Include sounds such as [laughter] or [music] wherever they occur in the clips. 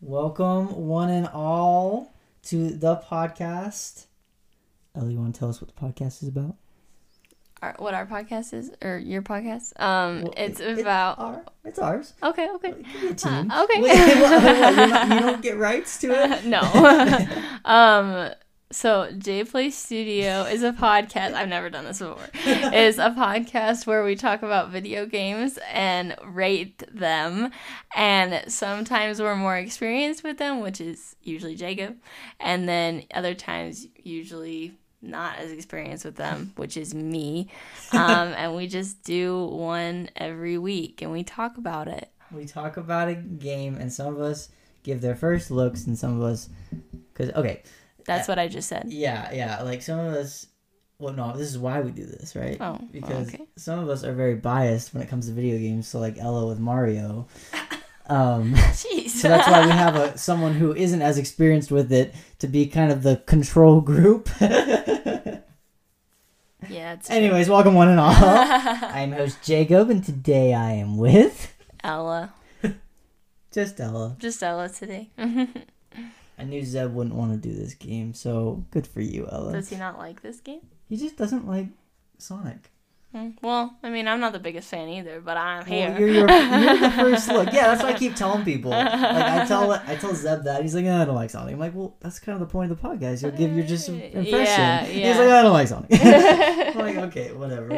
Welcome, one and all, to the podcast. Ellie, you want to tell us what the podcast is about? Our, what our podcast is, or your podcast? Um, Well, it's it- about. Our, it's ours. okay, okay. It could be a team. Uh, okay. Wait, what, you're not- you don't get rights to it? no. um. So J Play Studio is a podcast. I've never done this before. is a podcast where we talk about video games and rate them, and sometimes we're more experienced with them, which is usually Jacob, and then other times usually not as experienced with them, which is me. Um, and we just do one every week, and we talk about it. We talk about a game, and some of us give their first looks, and some of us, because okay, That's what I just said. yeah, yeah, like some of us. Well, no, this is why we do this, right? Oh, because okay. some of us are very biased when it comes to video games. So, like Ella with Mario. [laughs] Um, Jeez. so that's why we have a someone who isn't as experienced with it to be kind of the control group. [laughs] yeah, it's true. Anyways, welcome one and all. [laughs] I'm host Jacob, and today I am with Ella. just Ella. Just Ella today. I knew Zeb wouldn't want to do this game, so good for you, Ella. Does he not like this game? He just doesn't like Sonic. Hmm, Well, I mean, I'm not the biggest fan either, but I'm here. Well, you're, you're, you're the [laughs] first look. Yeah, that's what I keep telling people. Like I [laughs] tell I tell Zeb that he's like, "Oh, I don't like Sonic. I'm like, well, that's kind of the point of the podcast. You'll give your just impression. Yeah, yeah. [laughs] He's like, I don't like Sonic. I'm like, okay, whatever.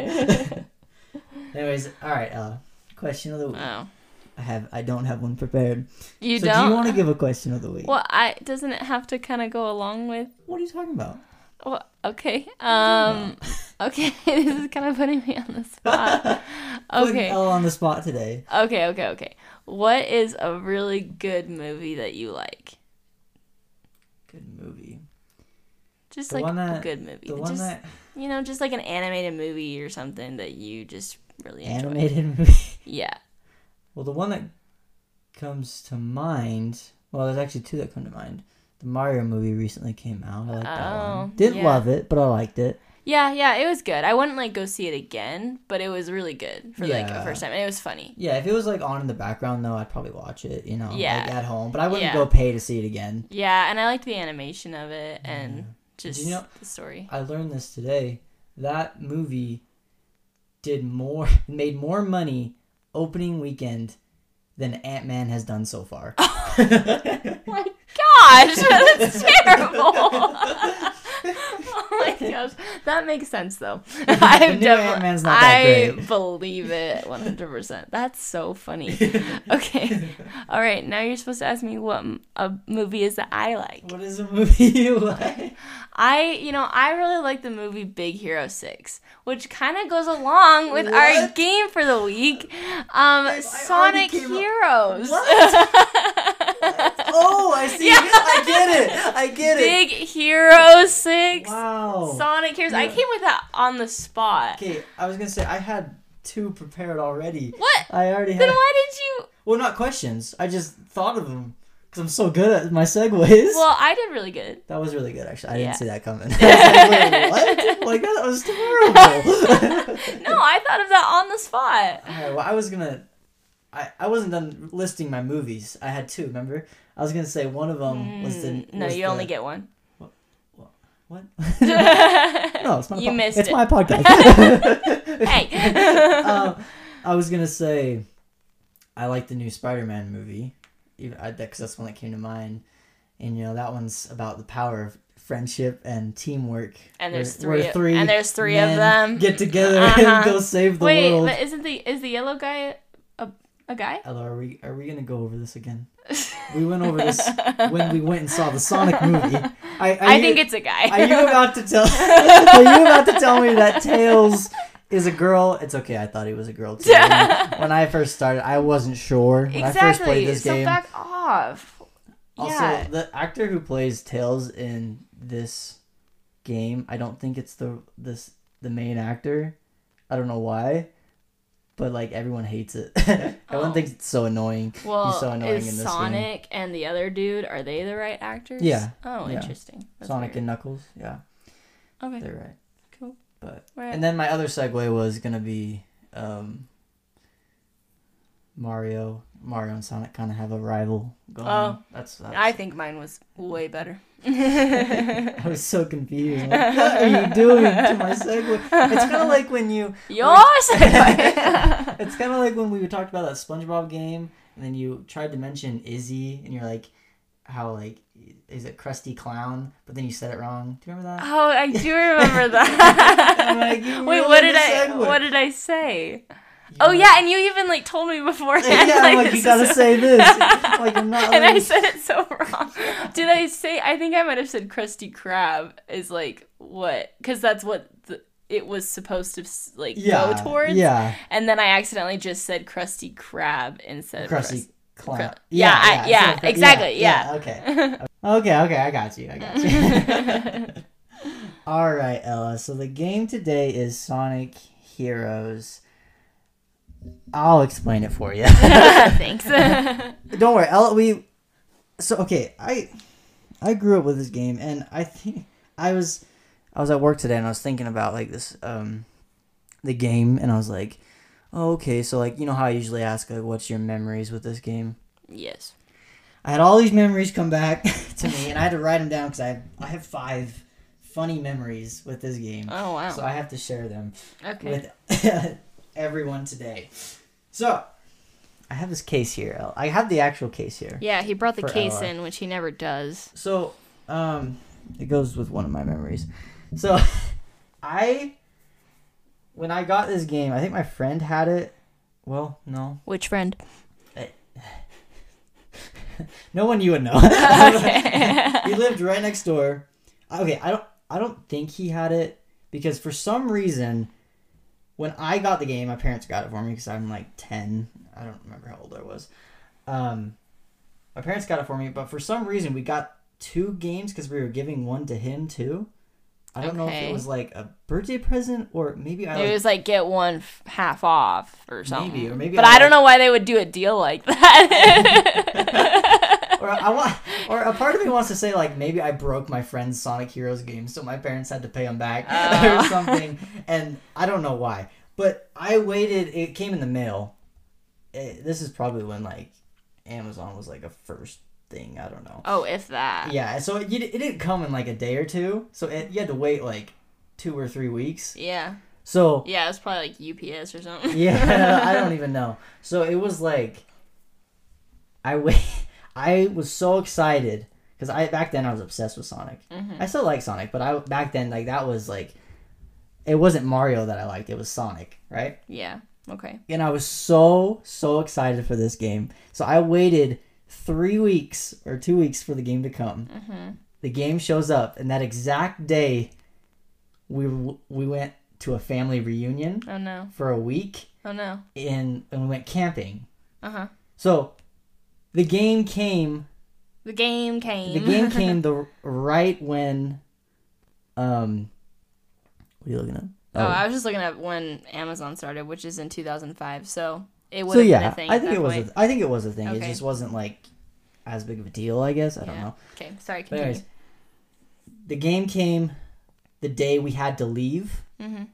Anyways, all right. Uh, question of the week. oh, I have I don't have one prepared. you so don't. do you want to give a question of the week? Well, I doesn't it have to kind of go along with? What are you talking about? Well, okay. Um. [laughs] Okay. [laughs] this is kind of putting me on the [laughs] spot. Okay. Ella on the spot today. Okay. Okay. Okay. What is a really good movie that you like? Good movie. Just The like one a good movie. The one just that you know, just like an animated movie or something that you just really enjoy. animated movie. Yeah. Well, the one that comes to mind, well, there's actually two that come to mind. The Mario movie recently came out. I like that Oh, one. Didn't yeah. love it, but I liked it. Yeah, yeah, it was good. I wouldn't like go see it again, but it was really good for like Yeah. a first time. And it was funny. Yeah, if it was like on in the background though, I'd probably watch it. You know, Yeah. like at home. But I wouldn't Yeah. go pay to see it again. Yeah, and I liked the animation of it and just you know- the story. I learned this today. That movie did more, [laughs] made more money opening weekend than Ant Man has done so far. [laughs] Oh my gosh, that's [laughs] terrible. [laughs] gosh, that makes sense though. [laughs] [laughs] I new Ant-Man's not that I great. believe it one hundred percent. That's so funny. Okay, all right. Now you're supposed to ask me what a movie is that I like. what is a movie you like? I, you know, I really like the movie Big Hero 6, which kind of goes along with our game for the week, um, already Sonic came up- Heroes. Oh, I [laughs] see. Yeah. I get it. I get it. Big Hero 6, Wow. Sonic Heroes. I came with that on the spot. Okay, I was gonna say I had two prepared already. What? I already had. Then had. why did you? Well, not questions. I just thought of them because I'm so good at my segues. Well, I did really good. that was really good, actually. I Yeah. didn't see that coming. [laughs] [laughs] Like, what? Like that was terrible. No, I thought of that on the spot. Alright, well, I was gonna. I, I wasn't done listing my movies. I had two. Remember? I was gonna say one of them was the. Mm, no, was you the- only get one. what? what? [laughs] [laughs] no, it's my. You po- missed it's it. my podcast. [laughs] Hey. um, I was gonna say, I like the new Spider-Man movie, because that's one that came to mind, and you know that one's about the power of friendship and teamwork. And there's where- three- where and there's three of them. Get together Uh-huh. and go save the Wait, world. Wait, but isn't the is the yellow guy a a guy? Hello, are we are we gonna go over this again? We went over this when we went and saw the Sonic movie. [laughs] I, I think it's a guy. Are you about to tell? [laughs] are you about to tell me that Tails is a girl? It's okay. I thought he was a girl too. When, [laughs] when I first started, I wasn't sure when I first played exactly. this So game. back off. also, yeah. the actor who plays Tails in this game, I don't think it's the this the main actor. I don't know why, but like everyone hates it. [laughs] everyone Oh. thinks it's so annoying. Well, He's so annoying is in this game. Sonic and the other dude are they the right actors? Yeah. Oh, Yeah. interesting. That's Sonic weird. and Knuckles, yeah, okay. they're right. Cool. But Right. and then my other segue was gonna be um, Mario. Mario and Sonic kind of have a rival going. Oh. That's, that's I think mine was way better. [laughs] I was so confused. Like, what are you [laughs] doing to my segue? It's kind of like when you. [laughs] Yours. It's kind of like when we talked about that SpongeBob game, and then you tried to mention Izzy, and you're like, how like is it Krusty Clown? But then you said it wrong. Do you remember that? oh, I do remember that. I'm like, Wait, what did I? segue. What did I say? Oh yeah, and you even like told me beforehand. Yeah, I'm like, you gotta say [laughs] this. like I'm not. and I said it so wrong. Did I say? I think I might have said Krusty Krab is like what? Because that's what the, it was supposed to like yeah, go towards. Yeah, And then I accidentally just said Krusty Krab instead of Krusty Clown. Cra- Yeah, I- yeah, instead of- exactly, Okay. [laughs] okay. Okay. I got you. I got you. [laughs] All right, Ella. So the game today is Sonic Heroes. I'll explain it for you. [laughs] Thanks. [laughs] Don't worry, Ella. We so okay. I I grew up with this game, and I think I was I was at work today, and I was thinking about like this um the game, and I was like, oh, okay. So like you know how I usually ask like, what's your memories with this game? yes. I had all these memories come back [laughs] to me, and I had to write them down because I have, I have five funny memories with this game. Oh wow. So I have to share them okay. with everyone today. So I have this case here. I have the actual case here. yeah, he brought the case Ella. in, which he never does. So um, it goes with one of my memories. So [laughs] I, when I got this game, I think my friend had it. Well, no, Which friend? [laughs] no one you would know. [laughs] He lived right next door. Okay, I don't I don't think he had it because for some reason when I got the game, my parents got it for me because I'm like 10. I don't remember how old I was. Um my parents got it for me, but for some reason we got two games cuz we were giving one to him too. I don't know if it was like a birthday present or maybe I It like, was like get one f- half off or something. Maybe, or maybe But I I, don't like- know why they would do a deal like [laughs] that. [laughs] or I want, or a part of me wants to say like maybe I broke my friend's Sonic Heroes game, so my parents had to pay them back [laughs] Oh. or something, and I don't know why. But I waited. It came in the mail. It, this is probably when like Amazon was like a first thing. I don't know. oh, if that. Yeah, so it, it didn't come in like a day or two, so it, you had to wait like two or three weeks. Yeah. So Yeah, it was probably like UPS or something. yeah, [laughs] I don't [laughs] even know. So it was like, I wait. I was so excited because I back then I was obsessed with Sonic. Mhm. I still like Sonic, but I back then like that was like, it wasn't Mario that I liked. It was Sonic, right? Yeah. Okay. And I was so so excited for this game. So I waited three weeks or two weeks for the game to come. Mhm. The game shows up, and that exact day, we we went to a family reunion Oh no. for a week Oh no. in and we went camping. Uh huh. So the game came The game came. the game came [laughs] the right when um what are you looking at? Oh, I was just looking at when Amazon started, which is in 2005. So it was so yeah, a thing. I think it was a, I think it was a thing. It just wasn't like as big of a deal, I guess. I don't know. Okay. Sorry. But anyways, the game came the day we had to leave. Mhm.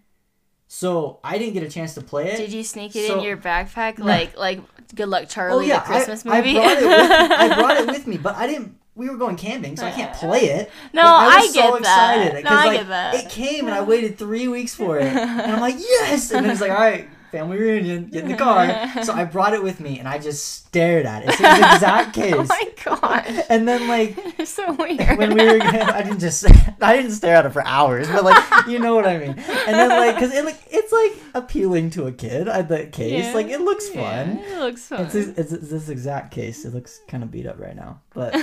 So I didn't get a chance to play it. Did you sneak it So- in your backpack like like Good Luck oh Charlie, yeah, the Christmas I, movie? I brought it with me. I [laughs] brought it with me, but I didn't we were going camping, so I can't play it. no, I, was get so excited that. 'cause, No, I like, get that. It came and I waited three weeks for it, and I'm like, [laughs] yes! And then it's like, all right, family reunion, get in the car. [laughs] So I brought it with me, and I just stared at it. It's the exact [laughs] case. oh my gosh, and then like [laughs] you're so weird. when we were, I didn't just, I didn't stare at it for hours, but like, you know what I mean. And then like, cause it like, it's like appealing to a kid. I the case, Yeah. like, it looks Yeah, fun. it looks fun. It's, it's, it's this exact case. It looks kind of beat up right now, but.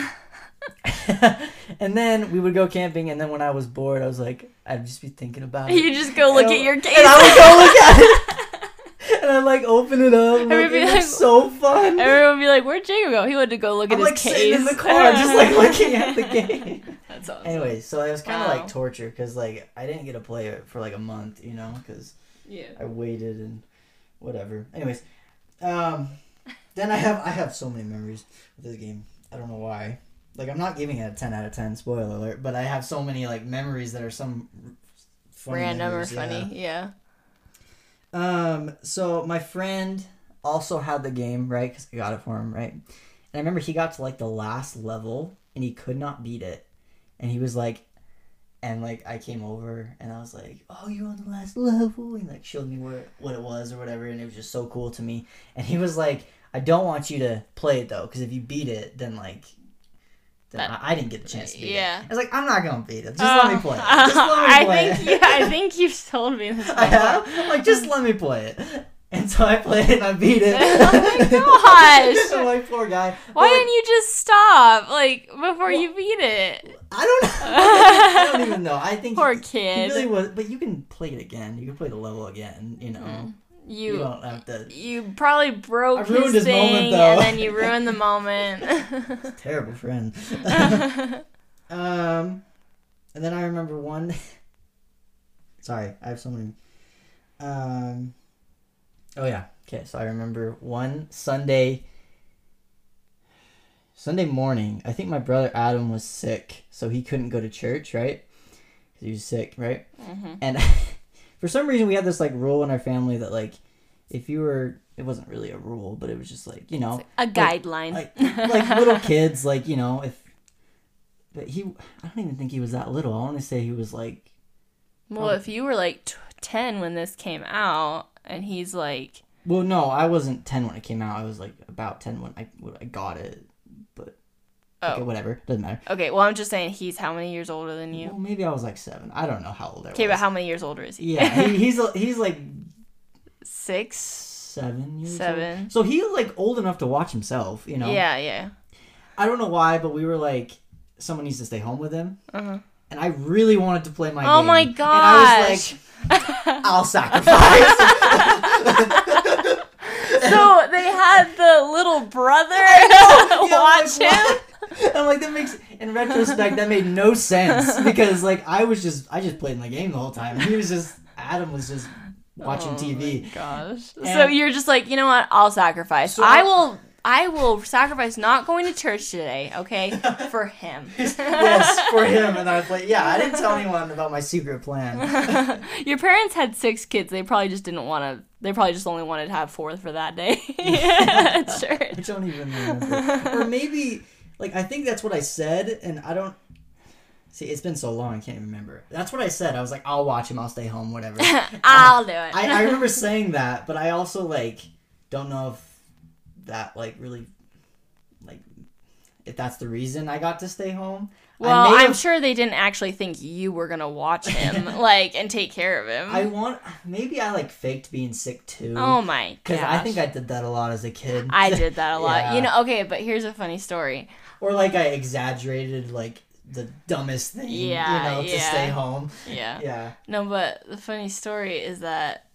and then we would go camping, and then when I was bored, I was like, I'd just be thinking about it. you just go look at your case. And I would go look at it, and I'd like open it up. And Everyone look, be it like- so fun. Everyone would be like, "Where'd Jacob go? He went to go look I'm at like his case in the car, just like [laughs] looking at the game. [laughs] That's awesome. Anyway, so it was kind of Wow. like torture because like I didn't get to play it for like a month, you know, because yeah. I waited and whatever. Anyways, um, then I have I have so many memories with this game. I don't know why. Like I'm not giving it a ten out of ten. Spoiler alert! But I have so many like memories that are some funny random memories, or funny. Yeah. Um, so my friend also had the game, right? Because I got it for him, right? And I remember he got to like the last level and he could not beat it. And he was like, and like I came over and I was like, "Oh, you're on the last level," and like showed me where what it was or whatever, and it was just so cool to me. And he was like, "I don't want you to play it though, because if you beat it, then like." That- I, I didn't get the chance to beat Yeah. it. I was like, I'm not gonna beat it. Just Oh, let me play it. Just [laughs] let me I think it. you, I think you've [laughs] told me this. [laughs] I have. Like, just let me play it. And so I played it and I beat it. Oh my gosh. I'm like, poor guy. Why like, didn't you just stop like before you beat it? I don't know. I don't even know. I think Poor he, kid. he really was. But you can play it again. You can play the level again. You know. Hmm. You, You don't have to. you probably broke his his moment, thing though. and then you ruined the moment. [laughs] [laughs] Terrible friend. [laughs] um, and then I remember one. Sorry, I have so many. Um. Oh yeah. Okay, so I remember one Sunday. Sunday morning, I think my brother Adam was sick, so he couldn't go to church, right? he was sick, right? Mhm. And for some reason, we had this like rule in our family that like, if you were, it wasn't really a rule, but it was just like you know, A guideline. like like little [laughs] kids, like you know, if but he, I don't even think he was that little. I want to say he was like, well, if you were like t- 10 when this came out and he's like well, no, I wasn't ten when it came out. I was like about ten when I when I got it. Oh okay, whatever, doesn't matter. okay, well I'm just saying he's how many years older than you? Well, maybe I was like seven. I don't know how old I was. Okay, but how many years older is he? Yeah, he, [laughs] he's he's like Six. seven years. old. Seven. So he's like old enough to watch himself. You know. Yeah, yeah. I don't know why, but we were like, someone needs to stay home with him, Uh-huh. and I really wanted to play my Oh game. my And I was like, I'll [laughs] sacrifice. [laughs] so they had the little brother watch like, him. what? [laughs] I'm like, that makes, in retrospect, that made no sense because like I was just, I just played my game the whole time. He was just, Adam was just watching Oh TV. gosh. so you're just like, you know what? I'll sacrifice. So- I will. I will sacrifice not going to church today. Okay, for him. [laughs] yes, for him. And I was like, yeah, I didn't tell anyone about my secret plan. [laughs] Your parents had six kids. They probably just didn't want to. They probably just only wanted to have four for that day at I church. don't even remember. or maybe, like, I think that's what I said, and I don't. See, it's been so long, I can't even remember. That's what I said. I was like, I'll watch him, I'll stay home, whatever. [laughs] I'll um, do it. I, I [laughs] remember saying that, but I also, like, don't know if that, like, really, like, if that's the reason I got to stay home. Well, I'm have- sure they didn't actually think you were gonna watch him, [laughs] like, and take care of him. I want. Maybe I, like, faked being sick, too. oh my Because. I think I did that a lot as a kid. I did that a lot. [laughs] Yeah. You know, okay, but here's a funny story. Or, like, I exaggerated, like, the dumbest thing, Yeah, you know, to yeah. stay home. Yeah. [laughs] Yeah. No, but the funny story is that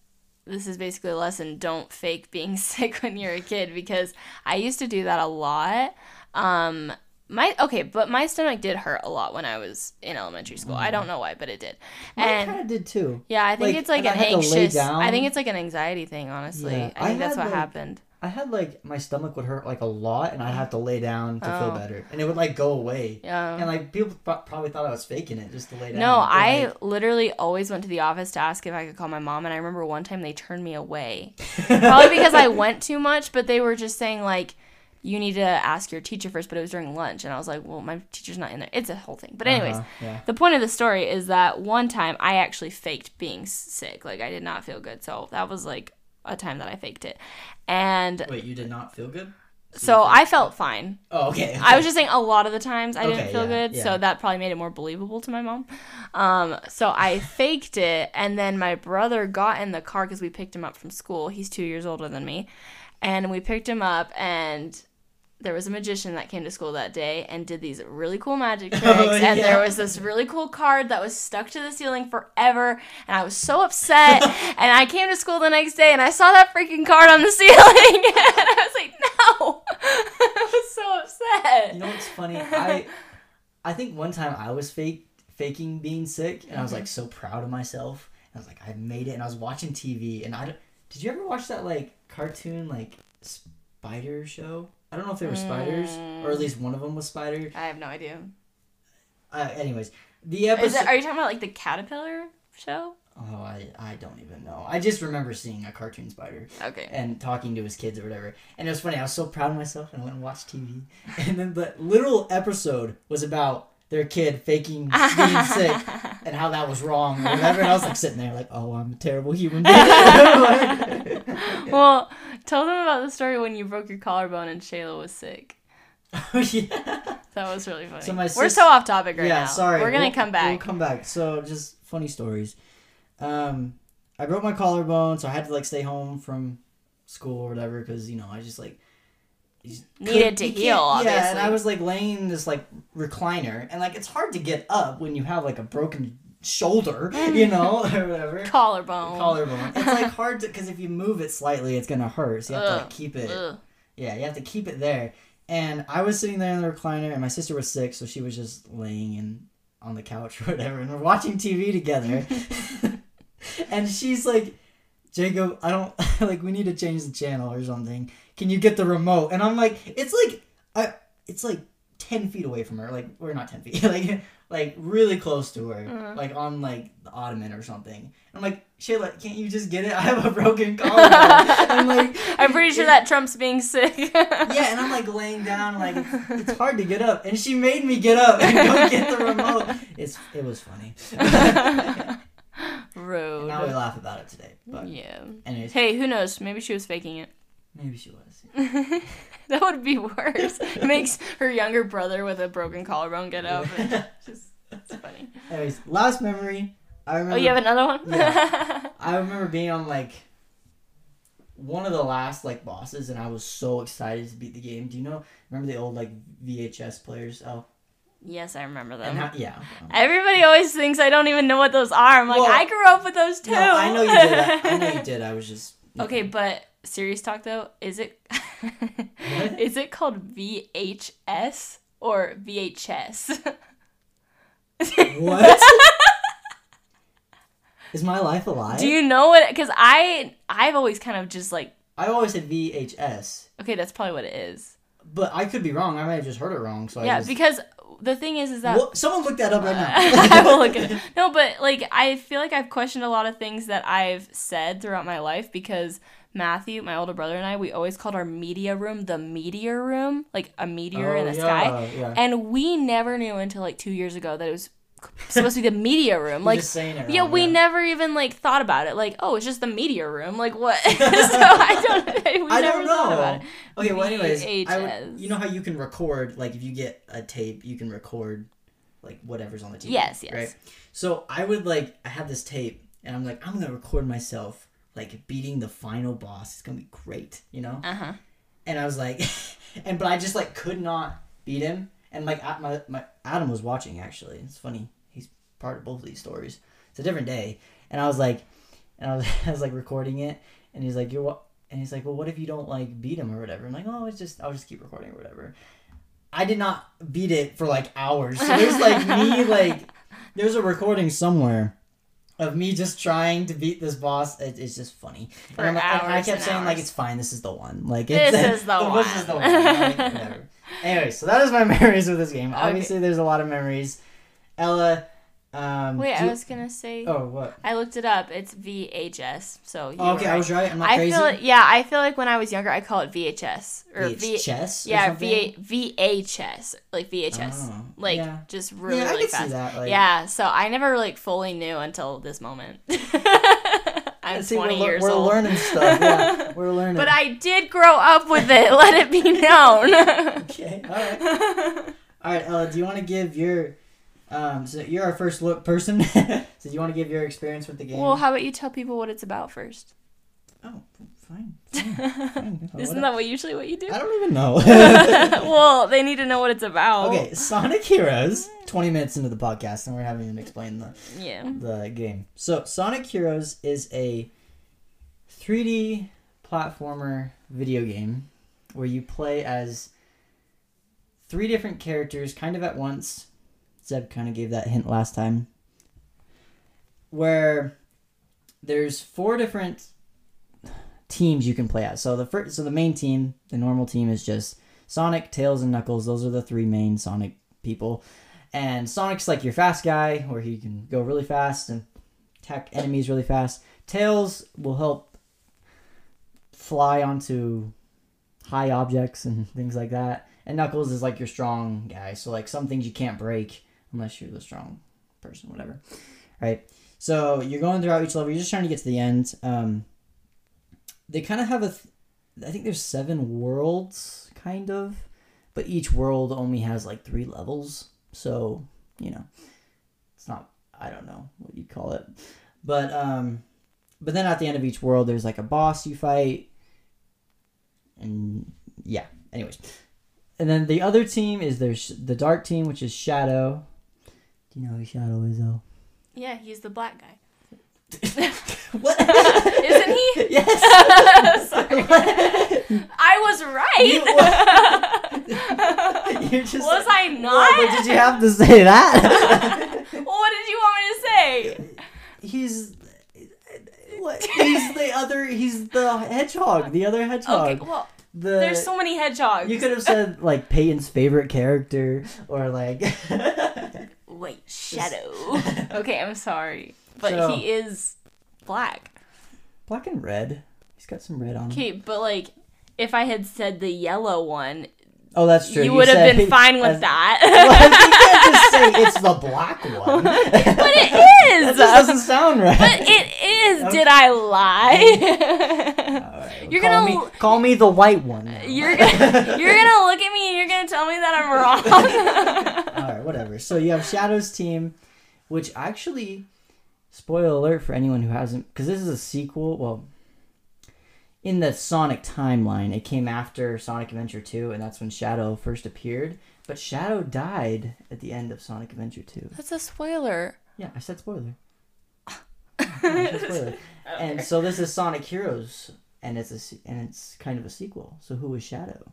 this is basically a lesson don't fake being sick when you're a kid because I used to do that a lot. Um my okay, but my stomach did hurt a lot when I was in elementary school. I don't mm. know why, but it did. I And kind of did too. yeah, I think like, it's like and I an had to lay anxious. I think it's like an anxiety thing, honestly. Yeah, I think I that's had, what like- happened. I had like my stomach would hurt like a lot, and I'd have to lay down to feel Oh. better, and it would like go away. Yeah. And like people pro- probably thought I was faking it just to lay down. No, but, I literally always went to the office to ask if I could call my mom, and I remember one time they turned me away. [laughs] Probably because I went too much, but they were just saying like, you need to ask your teacher first. But it was during lunch, and I was like, well, my teacher's not in there. It's a whole thing. But anyways, Uh-huh, yeah. the point of the story is that one time I actually faked being sick. Like I did not feel good, so that was like a time that I faked it, and Wait, you did not feel good? so I felt fine. Oh, okay. I was just saying a lot of the times I didn't feel yeah, good, yeah. so that probably made it more believable to my mom. Um, so I [laughs] faked it, and then my brother got in the car because we picked him up from school. He's two years older than me, and we picked him up, and there was a magician that came to school that day and did these really cool magic [laughs] tricks. Oh, And there was this really cool card that was stuck to the ceiling forever. And I was so upset. [laughs] and I came to school the next day and I saw that freaking card on the [laughs] ceiling. and I was like, no. I was so upset. You know what's funny? I I think one time I was fake faking being sick, and I was like mm-hmm. so proud of myself. I was like, I made it, and I was watching TV, and I did you ever watch that like cartoon like spider show? I don't know if they were spiders, or at least one of them was spider. I have no idea. Uh, anyways, the Is episode. it, are you talking about like the caterpillar show? Oh, I, I don't even know. I just remember seeing a cartoon spider Okay. and talking to his kids or whatever. And it was funny. I was so proud of myself, and I went and watched TV. [laughs] And then the little episode was about their kid faking being [laughs] sick and how that was wrong or whatever. And I was like sitting there like, oh, I'm a terrible human [laughs] being. well, tell them about the story when you broke your collarbone and Shayla was sick. [laughs] oh, yeah. That was really funny. So my We're so off topic right yeah, now. sorry. We're gonna We'll- come back. We'll come back. So just funny stories. Um, I broke my collarbone, so I had to like stay home from school or whatever because you know I just like Needed to heal, Yeah, and. I was like laying in this like recliner, and like it's hard to get up when you have like a broken shoulder, [laughs] you know, or whatever. Collarbone. Collarbone. It's [laughs] like hard to because if you move it slightly, it's gonna hurt. So you have to like keep it. Ugh. Yeah, you have to keep it there. And I was sitting there in the recliner, and my sister was sick, so she was just laying in on the couch or whatever, and we're watching TV together. [laughs] and she's like, "Jacob, I don't like. We need to change the channel or something. Can you get the remote?" And I'm like, "It's like, I, it's like ten feet away from her. Like, we're not ten feet, like, like really close to her, Mhm. like on like the ottoman or something." I'm like, Shayla, can't you just get it? [laughs] I have a broken collarbone. [laughs] I'm like, I'm pretty sure that trumps being sick. [laughs] yeah, and I'm like laying down, like it's, it's hard to get up, and she made me get up and go get the remote. It's it was funny. Rude. now we laugh about it today, but yeah. anyways, Hey, who knows? Maybe she was faking it. maybe she was. [laughs] that would be worse. It makes her younger brother with a broken collarbone get up. Just, it's funny. anyways, last memory. I remember. Oh, you have another one? Yeah. [laughs] I remember being on like one of the last like bosses, and I was so excited to beat the game. Do you know? Remember the old like VHS players? Oh, yes, I remember them. yeah. Everybody always thinks I don't even know what those are. I'm like, Well, I grew up with those too. No, I know you did. I, I know you did. I was just [laughs] okay, but serious talk though, is it [laughs] is it called VHS or VHS? What? [laughs] Is my life a lie? Do you know what? Because I I've always kind of just like I've always said VHS, okay, that's probably what it is. but I could be wrong. I might have just heard it wrong. So I yeah, just, because the thing is, is that Well, someone look that up right now. [laughs] I will look it. No, but like I feel like I've questioned a lot of things that I've said throughout my life because Matthew, my older brother, and I, we always called our media room the meteor room, like a meteor in Oh, the yeah, sky. Yeah. And we never knew until like two years ago that it was supposed to be the media room. [laughs] Like, just saying it yeah, we never even like thought about it. Like, oh, it's just the media room. Like, what? [laughs] so [laughs] I don't. We I never don't thought know. about it. Okay, well, anyways, I would, you know how you can record, like if you get a tape, you can record, like whatever's on the tape. Yes, yes. Right. So I would like, I had this tape, and I'm like, I'm gonna record myself like beating the final boss. It's gonna be great, you know. Uh huh. and I was like, [laughs] and but I just like could not beat him. And like my, my Adam was watching actually. It's funny. He's part of both of these stories. It's a different day. And I was like, and I was, [laughs] I was like recording it, and he's like, you're what? And he's like, well, what if you don't like beat him or whatever? I'm like, oh, it's just I'll just keep recording or whatever. I did not beat it for like hours. So there's like me [laughs] like there's a recording somewhere of me just trying to beat this boss. It, it's just funny. For and, and I kept and saying like it's fine. This is the one. Like This it's, [laughs] is the This is the one. one. Like. Anyway, so that is my [laughs] memories with this game. Obviously, there's a lot of memories. Ella. Um, Wait, I was gonna say. Oh, what? I looked it up. It's VHS. So you Oh, were okay, I was right. I'm not I crazy. feel yeah, I feel like when I was younger, I call it VHS or VHS. V. or Yeah? V VHS like VHS, Oh, like yeah. just really yeah, I really fast. see that. Like, yeah, so I never like fully knew until this moment. [laughs] I'm see, 20 we're, years we're old. learning stuff. Yeah, [laughs] we're learning. But I did grow up with it. [laughs] Let it be known. Okay. All right. All right, Ella. Do you want to give your um? So you're our first look person. [laughs] so do you want to give your experience with the game? well, how about you tell people what it's about first? oh, fine. [laughs] fine, fine. Isn't that what usually what you do? I don't even know. [laughs] well, they need to know what it's about. okay, Sonic Heroes. Twenty minutes into the podcast, and we're having even explain the Yeah. the game. So Sonic Heroes is a 3D platformer video game where you play as three different characters kind of at once. Zeb kind of gave that hint last time. Where there's four different teams you can play as. So the first, so the main team, the normal team is just Sonic, Tails, and Knuckles. Those are the three main Sonic people. And Sonic's like your fast guy, where he can go really fast, and attack enemies really fast. Tails will help fly onto high objects and [laughs] things like that. And Knuckles is like your strong guy, so like some things you can't break unless you're the strong person, whatever. Right. So you're going throughout each level. You're just trying to get to the end. Um, they kind of have a, th- I think there's seven worlds, kind of, but each world only has like three levels. So you know, it's not. I don't know what you call it, but um, but then at the end of each world, there's like a boss you fight, and yeah. Anyways, and then the other team is there's the dark team, which is Shadow. You know who Shadow is though? Yeah, he's the black guy. [laughs] What? [laughs] Isn't he? yes. [laughs] Sorry. I was right. You're just was like, I not? but did you have to say that? What did you want me to say? he's what? He's the other. He's the hedgehog. The other hedgehog. Okay, well, the there's so many hedgehogs. you could have said like Peyton's favorite character or like. Wait, Shadow. [laughs] okay, I'm sorry. But So- he is black. Black and red. He's got some red on him. Okay, but like, if I had said the yellow one, Oh, that's true. you would have said- been [laughs] fine with as- that. [laughs] Well, you can't just say it's the black one. but it That is. just doesn't sound right. but it is. Did I lie? All right, well, You're call gonna- me, call me the white one. now. you're gonna, [laughs] you're gonna look at me and you're gonna tell me that I'm wrong. [laughs] All right, whatever. So you have Shadow's team, which actually, spoiler alert for anyone who hasn't, because this is a sequel. Well, in the Sonic timeline, it came after Sonic Adventure 2, and that's when Shadow first appeared. But Shadow died at the end of Sonic Adventure 2. That's a spoiler. Yeah, I said spoiler. [laughs] I said spoiler. And so this is Sonic Heroes, and it's a and it's kind of a sequel. So who is Shadow?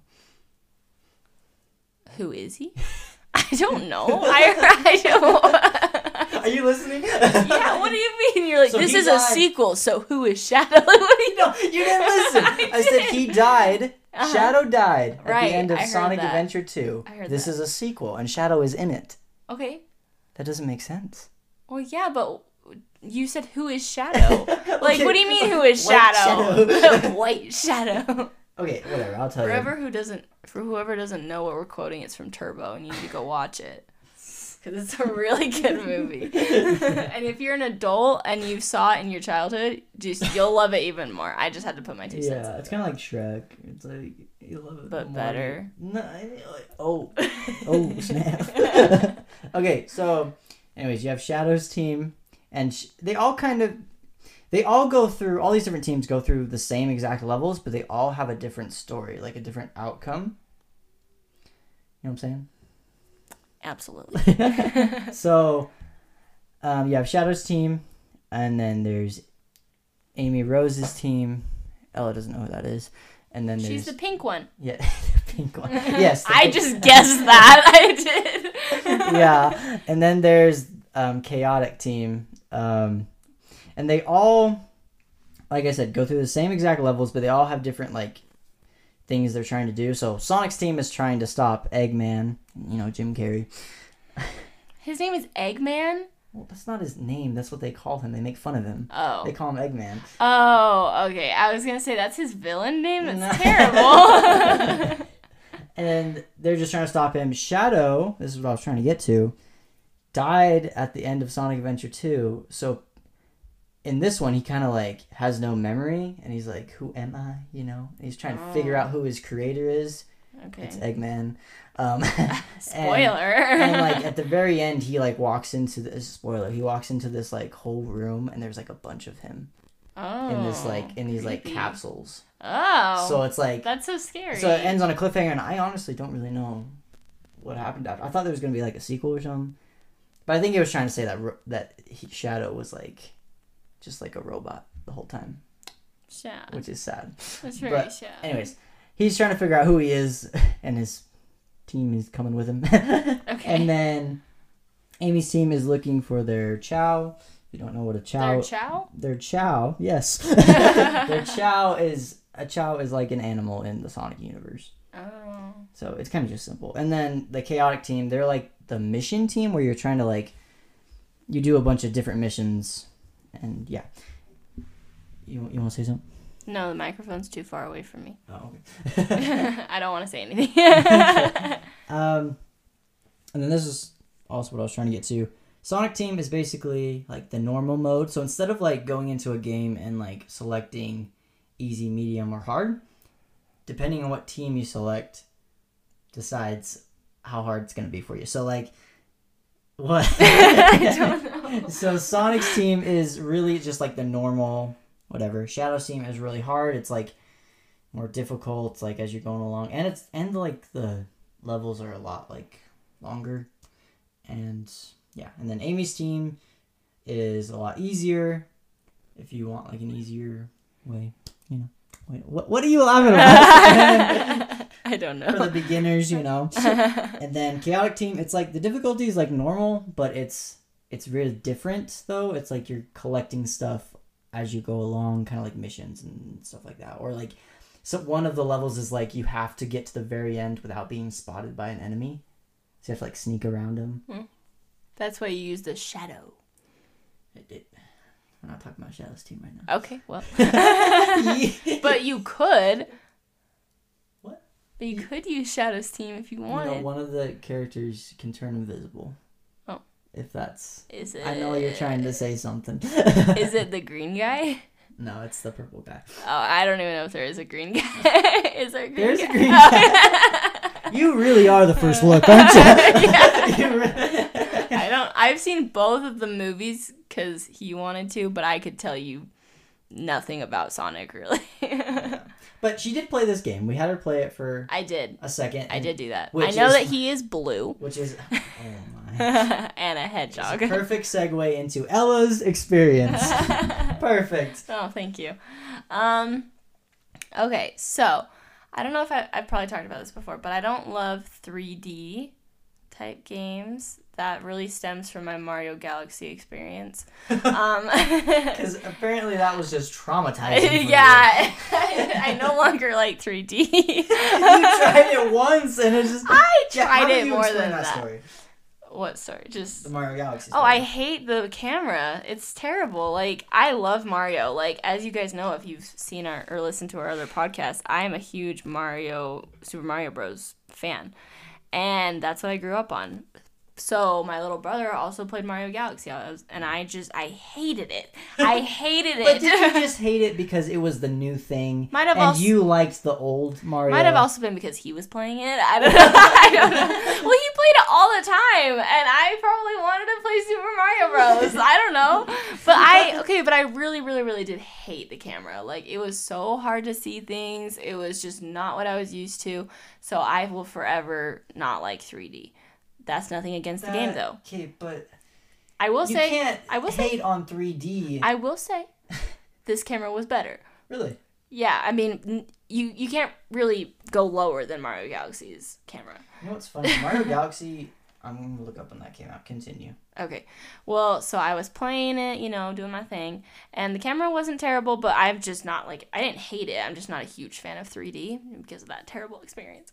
Who is he? [laughs] I don't know. I, I don't. [laughs] Are you listening? [laughs] yeah, what do you mean? You're like, So this is died- a sequel, so who is Shadow? what do you No, you didn't listen. I I, said he died. Uh-huh. Shadow died at Right, the end of Sonic that. Adventure 2. I heard this that. is a sequel, and Shadow is in it. Okay. That doesn't make sense. Well, yeah, but you said who is Shadow? [laughs] Like, Okay. what do you mean who is White Shadow. Shadow? [laughs] White Shadow. Okay, whatever. I'll tell For you. whoever who doesn't, for whoever doesn't know what we're quoting, it's from Turbo, and you need to go watch it because it's a really good movie. [laughs] and if you're an adult and you saw it in your childhood, just you'll love it even more. I just had to put my two cents. Yeah, it's kind of like Shrek. It's like you love it, But more. better. No, I- like, oh, oh snap. okay, so, anyways, you have Shadow's team, and sh- they all kind of, they all go through. All these different teams go through the same exact levels, but they all have a different story, like a different outcome. You know what I'm saying? Absolutely. [laughs] so um, you have Shadow's team, and then there's Amy Rose's team. Ella doesn't know who that is. And then She's the pink one. yeah, [laughs] the pink one. [laughs] Yes, I pink- just guessed that. I did. yeah, and then there's um, Chaotix team, um, and they all, like I said, go through the same exact levels, but they all have different like things they're trying to do. So Sonic's team is trying to stop Eggman, you know Jim Carrey. His name is Eggman. Well, that's not his name. That's what they call him. They make fun of him. Oh. They call him Eggman. Oh, okay. I was gonna say that's his villain name. That's terrible. [laughs] and they're just trying to stop him. Shadow, this is what I was trying to get to, died at the end of Sonic Adventure 2. So in this one, he kind of like has no memory and he's like, Who am I? You know? And he's trying to figure Oh. out who his creator is. okay. It's Eggman. Um, [laughs] [laughs] Spoiler. and like [laughs] at the very end, he like walks into this spoiler. He walks into this like whole room and there's like a bunch of him oh. in this like in these like capsules. Oh. So it's like that's so scary. So it ends on a cliffhanger, and I honestly don't really know what happened after. I thought there was gonna be like a sequel or something, but I think he was trying to say that ro- that he, Shadow was like just like a robot the whole time, sad. which is sad. That's very but sad. Anyways, he's trying to figure out who he is, [laughs] and his team is coming with him. [laughs] Okay. And then Amy's team is looking for their Chao. If you don't know what a Chao Their Chao. their Chao, yes. [laughs] their Chao is a Chao is like an animal in the Sonic universe. Oh. So it's kind of just simple. And then the Chaotix team, they're like the mission team where you're trying to like you do a bunch of different missions and yeah. You you want to say something? No, the microphone's too far away from me. Oh, okay. [laughs] I don't want to say anything. [laughs] [laughs] Um, and then this is also what I was trying to get to. Sonic Team is basically like the normal mode. So instead of like going into a game and like selecting easy, medium, or hard, depending on what team you select, decides how hard it's gonna be for you. So like, [laughs] what? [laughs] I don't know. so Sonic's team is really just like the normal whatever. Shadow's team is really hard. It's like more difficult like as you're going along. And it's and like the levels are a lot like longer. And yeah, and then Amy's team is a lot easier if you want like an easier way, you know. Wait, what what are you laughing about? [laughs] [laughs] I don't know. For the beginners, you know. [laughs] And then Chaotix team, it's like the difficulty is like normal, but it's it's really different though. It's like you're collecting stuff as you go along, kind of like missions and stuff like that. Or like so one of the levels is like you have to get to the very end without being spotted by an enemy. So you have to like sneak around them. Hmm. That's why you use the shadow. It, it, we're not talking about Shadow's team right now. Okay, well. [laughs] but you could. But you could use Shadow's team if you want. you know, one of the characters can turn invisible. Oh. If that's Is it? I know you're trying to say something. [laughs] Is it the green guy? No, it's the purple guy. Oh, I don't even know if there is a green guy. [laughs] is there a green guy? There's a green guy. [laughs] You really are the first look, aren't you? You re- I don't. I've seen both of the movies because he wanted to, but I could tell you nothing about Sonic really. But she did play this game. We had her play it for I did. a second. I and- did do that. Which I know is- that he is blue Which is [laughs] oh my. and a hedgehog. a perfect segue into Ella's experience. [laughs] Perfect. Oh, thank you. Um, okay, so I don't know if I, I've probably talked about this before, but I don't love 3D type games. That really stems from my Mario Galaxy experience. [laughs] Um, [laughs] Because apparently that was just traumatizing. yeah, [laughs] I no longer like 3D. you tried it once and it just. I Yeah, tried it more than that. story? What story? Just The Mario Galaxy. Oh. I hate the camera. It's terrible. Like I love Mario. Like as you guys know if you've seen our or listened to our other podcast, I am a huge Mario Super Mario Bros fan. And that's what I grew up on. So my little brother also played Mario Galaxy, and I just I hated it. [laughs] I hated it. But did you just [laughs] hate it because it was the new thing? Might have and also- you liked the old Mario. Might have also been because he was playing it. I don't know. [laughs] I don't know. Well, he played it all the time, and I probably wanted to play Super Mario Bros. I don't know, but I okay, but I really, really, really did hate the camera. Like it was so hard to see things. It was just not what I was used to. So I will forever not like 3D. That's nothing against the game though. Okay, but I will you say, can't I will say, hate on 3D. I will say, [laughs] this camera was better. really? Yeah, I mean, you you can't really go lower than Mario Galaxy's camera. You know what's funny? Mario [laughs] Galaxy. I'm gonna look up when that came out. Continue. Okay. Well, so I was playing it, you know, doing my thing, and the camera wasn't terrible, but I'm just not like I didn't hate it. I'm just not a huge fan of 3D because of that [laughs] terrible experience.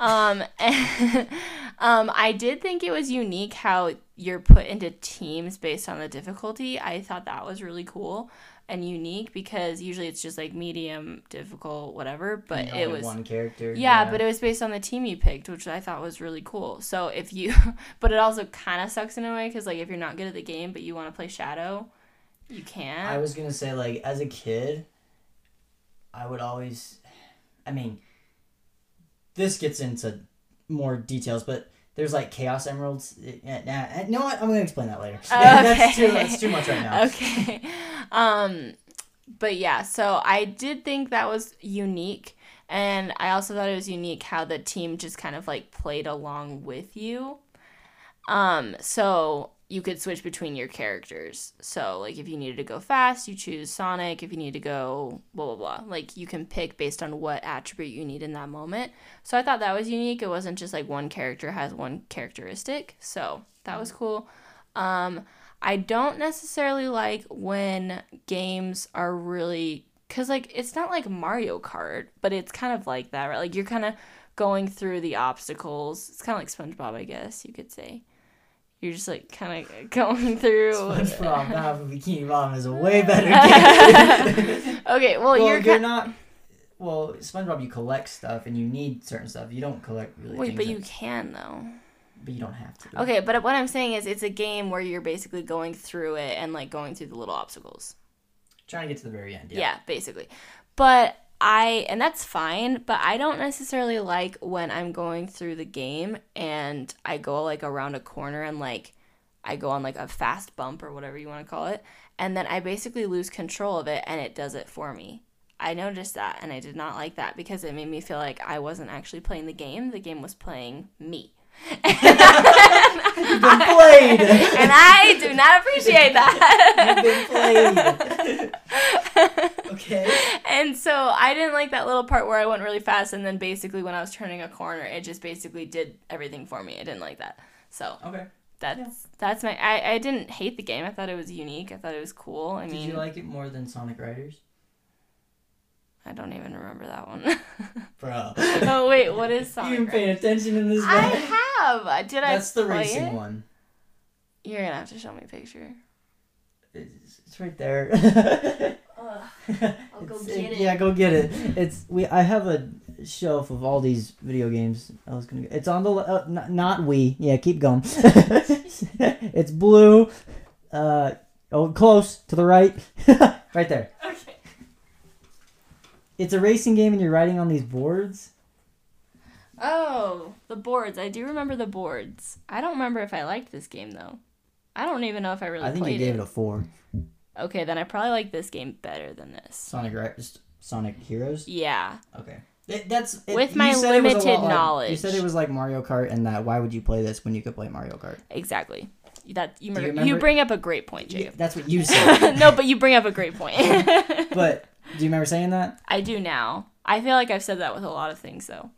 Um, and, [laughs] um, I did think it was unique how you're put into teams based on the difficulty. I thought that was really cool and unique because usually it's just like medium, difficult, whatever. But it was one character. yeah, but it was based on the team you picked, which I thought was really cool. So if you, [laughs] but it also kind of sucks in a way because like if you're not good at the game but you want to play Shadow, you can't. I was gonna say like as a kid, I would always, I mean, this gets into more details, but there's like Chaos Emeralds. Yeah, nah, you know what? I'm gonna explain that later. [laughs] that's too. That's too much right now. [laughs] okay. Um, but yeah, so I did think that was unique, and I also thought it was unique how the team just kind of like played along with you. Um, so you could switch between your characters. So like if you needed to go fast, you choose Sonic. If you need to go blah blah blah, like you can pick based on what attribute you need in that moment. So I thought that was unique. It wasn't just like one character has one characteristic. So that was cool. Um, I don't necessarily like when games are really because like it's not like Mario Kart, but it's kind of like that, right? Like you're kind of going through the obstacles. It's kind of like SpongeBob, I guess you could say. You're just like kind of [laughs] going through. SpongeBob Battle for Bikini Bottom is a way [laughs] better [laughs] game. okay, well, well, you're, you're ki- not. Well, SpongeBob, you collect stuff and you need certain stuff. You don't collect really. Wait, but you can though. But you don't have to. Okay, but what I'm saying is it's a game where you're basically going through it and like going through the little obstacles. Trying to get to the very end. Yeah, Yeah. basically. But I and that's fine, but I don't necessarily like when I'm going through the game and I go like around a corner and like I go on like a fast bump or whatever you want to call it, and then I basically lose control of it and it does it for me. I noticed that and I did not like that because it made me feel like I wasn't actually playing the game, the game was playing me. You've been played. [laughs] and I do not appreciate that. [laughs] You've been played. okay. And so I didn't like that little part where I went really fast, and then basically when I was turning a corner, it just basically did everything for me. I didn't like that. So Okay. that's that's my. I, I didn't hate the game. I thought it was unique. I thought it was cool. I Did mean, you like it more than Sonic Riders? I don't even remember that one. [laughs] Bro. oh wait, what is [laughs] Sonic? you been paying attention in this I one? have. Uh, did I? That's the racing it? one. You're gonna have to show me a picture. It's, it's right there. [laughs] [laughs] I'll go get it. Yeah, go get it. [laughs] It's we. I have a shelf of all these video games. I was gonna. It's on the uh, not, not we. Yeah, keep going. [laughs] it's blue. Uh oh, close to the right. right there. Okay. It's a racing game, and you're riding on these boards. Oh, the boards. I do remember the boards. I don't remember if I liked this game though. I don't even know if I really I think you gave it. it a four. Okay, then I probably like this game better than this. Sonic Sonic Heroes. Yeah. Okay. It, that's it, With my said it was a limited knowledge. like- you said it was like Mario Kart, and that why would you play this when you could play Mario Kart? Exactly. That you, Do you remember, you bring up a great point, Yeah, Jacob. that's what you said. [laughs] no, but you bring up a great point. [laughs] but [laughs] do you remember saying that? I do now. I feel like I've said that with a lot of things though.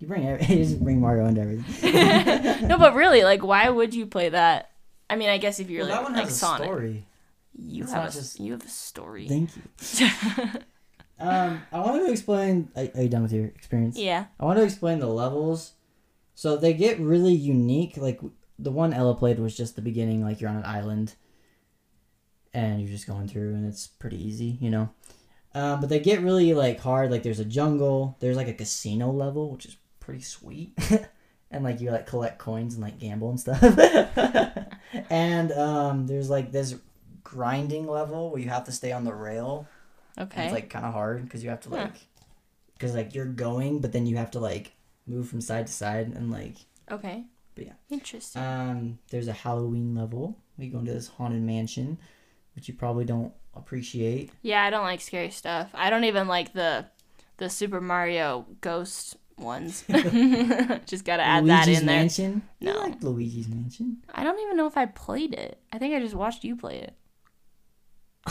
You bring every, you just bring Mario into everything. no, but really, like, why would you play that? I mean, I guess if you're Well, that like, one like a Sonic, story. You It's have a just- you have a story. Thank you. [laughs] Um, I wanted to explain. Are, are you done with your experience? yeah. I want to explain the levels. So they get really unique. Like the one Ella played was just the beginning. Like you're on an island, and you're just going through, and it's pretty easy, you know. Um, but they get really like hard. Like there's a jungle. There's like a casino level, which is pretty sweet. [laughs] and like you like collect coins and like gamble and stuff. [laughs] and um, there's like this grinding level where you have to stay on the rail. Okay. It's like kind of hard because you have to like, because like you're going, but then you have to like move from side to side and like. okay. But yeah. Interesting. Um, there's a Halloween level. We go into this haunted mansion, which you probably don't appreciate. Yeah, I don't like scary stuff. I don't even like the the Super Mario ghost ones. [laughs] Just gotta add that Luigi's in there. Mansion. No. You like Luigi's Mansion? I don't even know if I played it. I think I just watched you play it.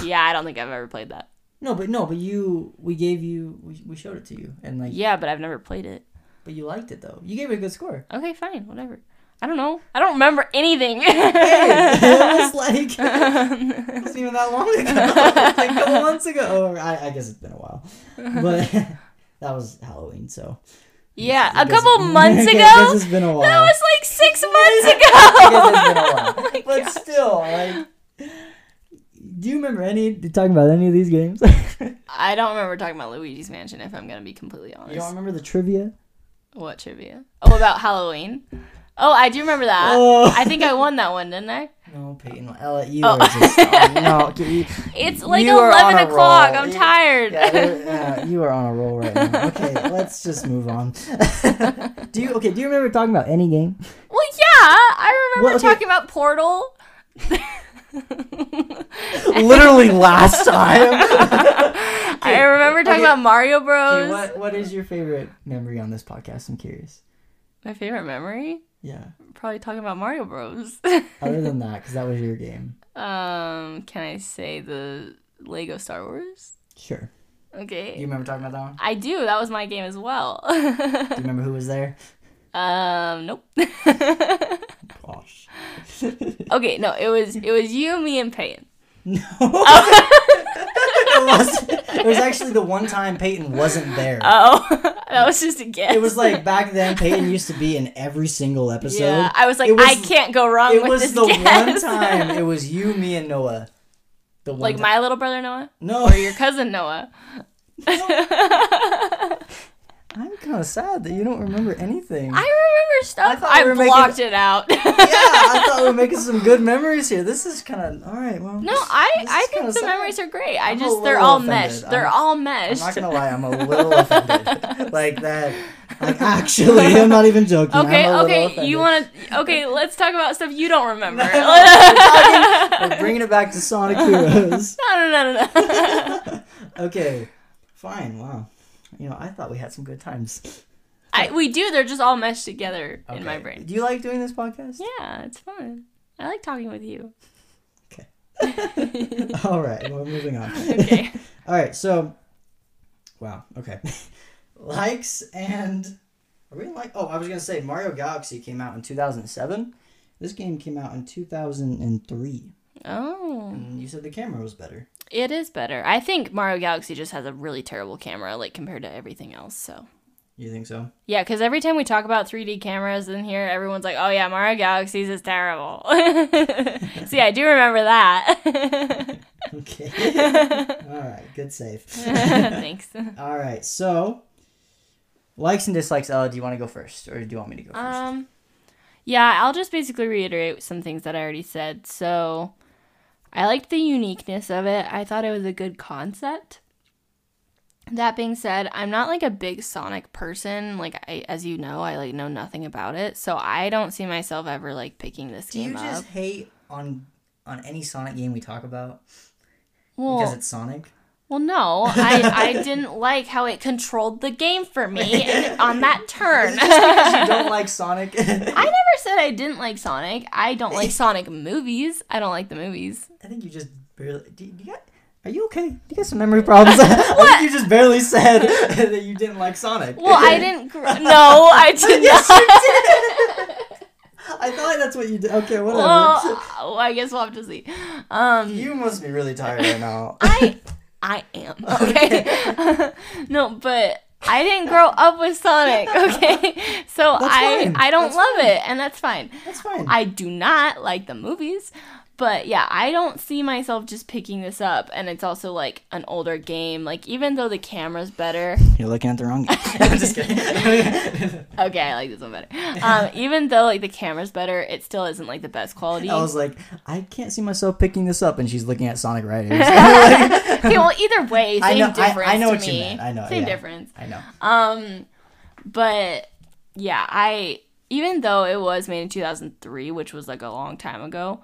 Yeah, I don't think I've ever played that. No, but no, but you. We gave you. We, we showed it to you, and like. Yeah, but I've never played it. But you liked it though. You gave it a good score. Okay, fine, whatever. I don't know. I don't remember anything. Hey, it was [laughs] like. [laughs] It wasn't even that long ago. [laughs] like a couple months ago. Or I, I guess it's been a while. But that was Halloween, so. yeah, a couple months ago. it's been a while. That was like six months I guess it's been a ago. while. Oh but God. still, like. Do you remember any talking about any of these games? [laughs] I don't remember talking about Luigi's Mansion. If I'm gonna be completely honest. you don't remember the trivia? What trivia? Oh, about Halloween. Oh, I do remember that. Oh. I think I won that one, didn't I? [laughs] No, Peyton. Ella, you Oh. are just [laughs] oh, no. You, It's like eleven o'clock. I'm You- tired. yeah, you are on a roll right now. Okay, let's just move on. do you okay? Do you remember talking about any game? well, yeah, I remember Well, okay. talking about Portal. [laughs] Literally last time. I remember talking okay. about Mario Bros. Okay, what what is your favorite memory on this podcast? I'm curious. My favorite memory? Yeah. Probably talking about Mario Bros. [laughs] Other than that, because that was your game. um, can I say the Lego Star Wars? Sure. Okay. Do you remember talking about that one? I do. That was my game as well. Do you remember who was there? [laughs] um, nope. [laughs] Okay, no, it was it was you, me, and Peyton. No. [laughs] [laughs] it was. It was actually the one time Peyton wasn't there. Oh, That was just a guess. It was like back then. Peyton used to be in every single episode. yeah. I was like, was- I can't go wrong it was the guess. one time. It was you, me, and Noah. The one like ti- my little brother Noah no. or your cousin Noah. I'm kind of sad that you don't remember anything. I remember stuff. I, we were making- blocked it out. [laughs] yeah, I thought we were making some good memories here. This is kind of all right. Well, No, I I think the sad. memories are great. I I'm just they're all offended. meshed. They're I'm- all I'm not gonna lie. I'm a little offended. [laughs] like that. Like [laughs] actually, I'm not even joking. Okay, okay. offended. You want to? Okay, let's talk about stuff you don't remember. No, no, we're, talking- we're bringing it back to Sonic Heroes. no, no, no, no. okay, fine. Wow. You know, I thought we had some good times. I, we do. They're just all meshed together in my brain. Do you like doing this podcast? Yeah, it's fun. I like talking with you. Okay. [laughs] all right. Well, moving on. Okay. [laughs] All right. So, wow. Okay. [laughs] Likes and are we in like? Oh, I was gonna say Mario Galaxy came out in 2007. This game came out in 2003. Oh, And you said the camera was better. It is better. I think Mario Galaxy just has a really terrible camera, like compared to everything else. So. You think so? Yeah, because every time we talk about 3D cameras in here, everyone's like, "Oh yeah, Mario Galaxies is terrible." [laughs] See, I do remember that. [laughs] Okay. All right. Good save. [laughs] Thanks. All right. So, likes and dislikes. Ella, do you want to go first, or do you want me to go first? Um, yeah, I'll just basically reiterate some things that I already said. So, I liked the uniqueness of it. I thought it was a good concept. That being said, I'm not like a big Sonic person. Like I, as you know, I like know nothing about it, so I don't see myself ever like picking this do game you just up. hate on on any Sonic game we talk about Well, because it's Sonic? Well, no, I, I didn't [laughs] like how it controlled the game for me on that turn. Is it just because you don't like Sonic? [laughs] I never said I didn't like Sonic. I don't like Sonic movies. I don't like the movies. I think you just barely. Do you, do you got, are you okay? Do you got some memory problems? [laughs] I think you just barely said that you didn't like Sonic. Well, I didn't. Gr- no, I did Yes, not. I thought that's what you did. Okay, whatever. well, well, I guess we'll have to see. Um, you must be really tired right now. I I am [laughs] okay. [laughs] no, but I didn't grow up with Sonic. [laughs] Okay, so I. I don't That's love fine. it, and that's fine. That's fine. I do not like the movies, but yeah, I don't see myself just picking this up. And it's also like an older game. Like even though the camera's better, [laughs] You're looking at the wrong game. [laughs] I'm just kidding. [laughs] okay, I like this one better. Um, even though like the camera's better, it still isn't like the best quality. I was like, I can't see myself picking this up, and she's looking at Sonic Riders. okay, well either way, I same know- I- difference I know to what you me. meant. I know, same yeah. difference. I know. Um, but yeah, I even though it was made in 2003, which was like a long time ago.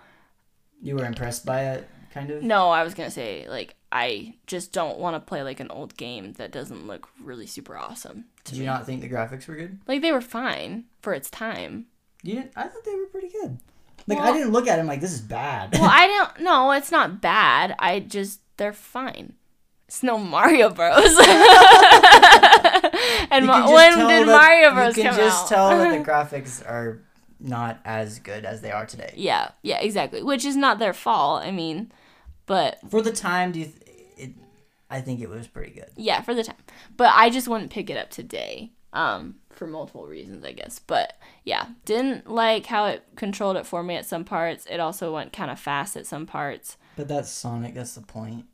You were impressed by it, kind of. No, I was gonna say like I just don't want to play like an old game that doesn't look really super awesome. Did you not think the graphics were good? Like they were fine for its time. You didn't. I thought they were pretty good. Like I didn't look at them like this is bad. Well, [laughs] I don't. No, it's not bad. I just they're fine. It's no Mario Bros. [laughs] [laughs] and Ma- when did that- Mario Bros come out? You can just out? tell that the graphics are not as good as they are today. yeah, yeah, exactly. Which is not their fault. I mean, but For the time, do you? Th- it, I think it was pretty good. yeah, for the time. But I just wouldn't pick it up today. Um, for multiple reasons, I guess. But yeah, didn't like how it controlled it for me at some parts. It also went kind of fast at some parts. But that's Sonic. That's the point.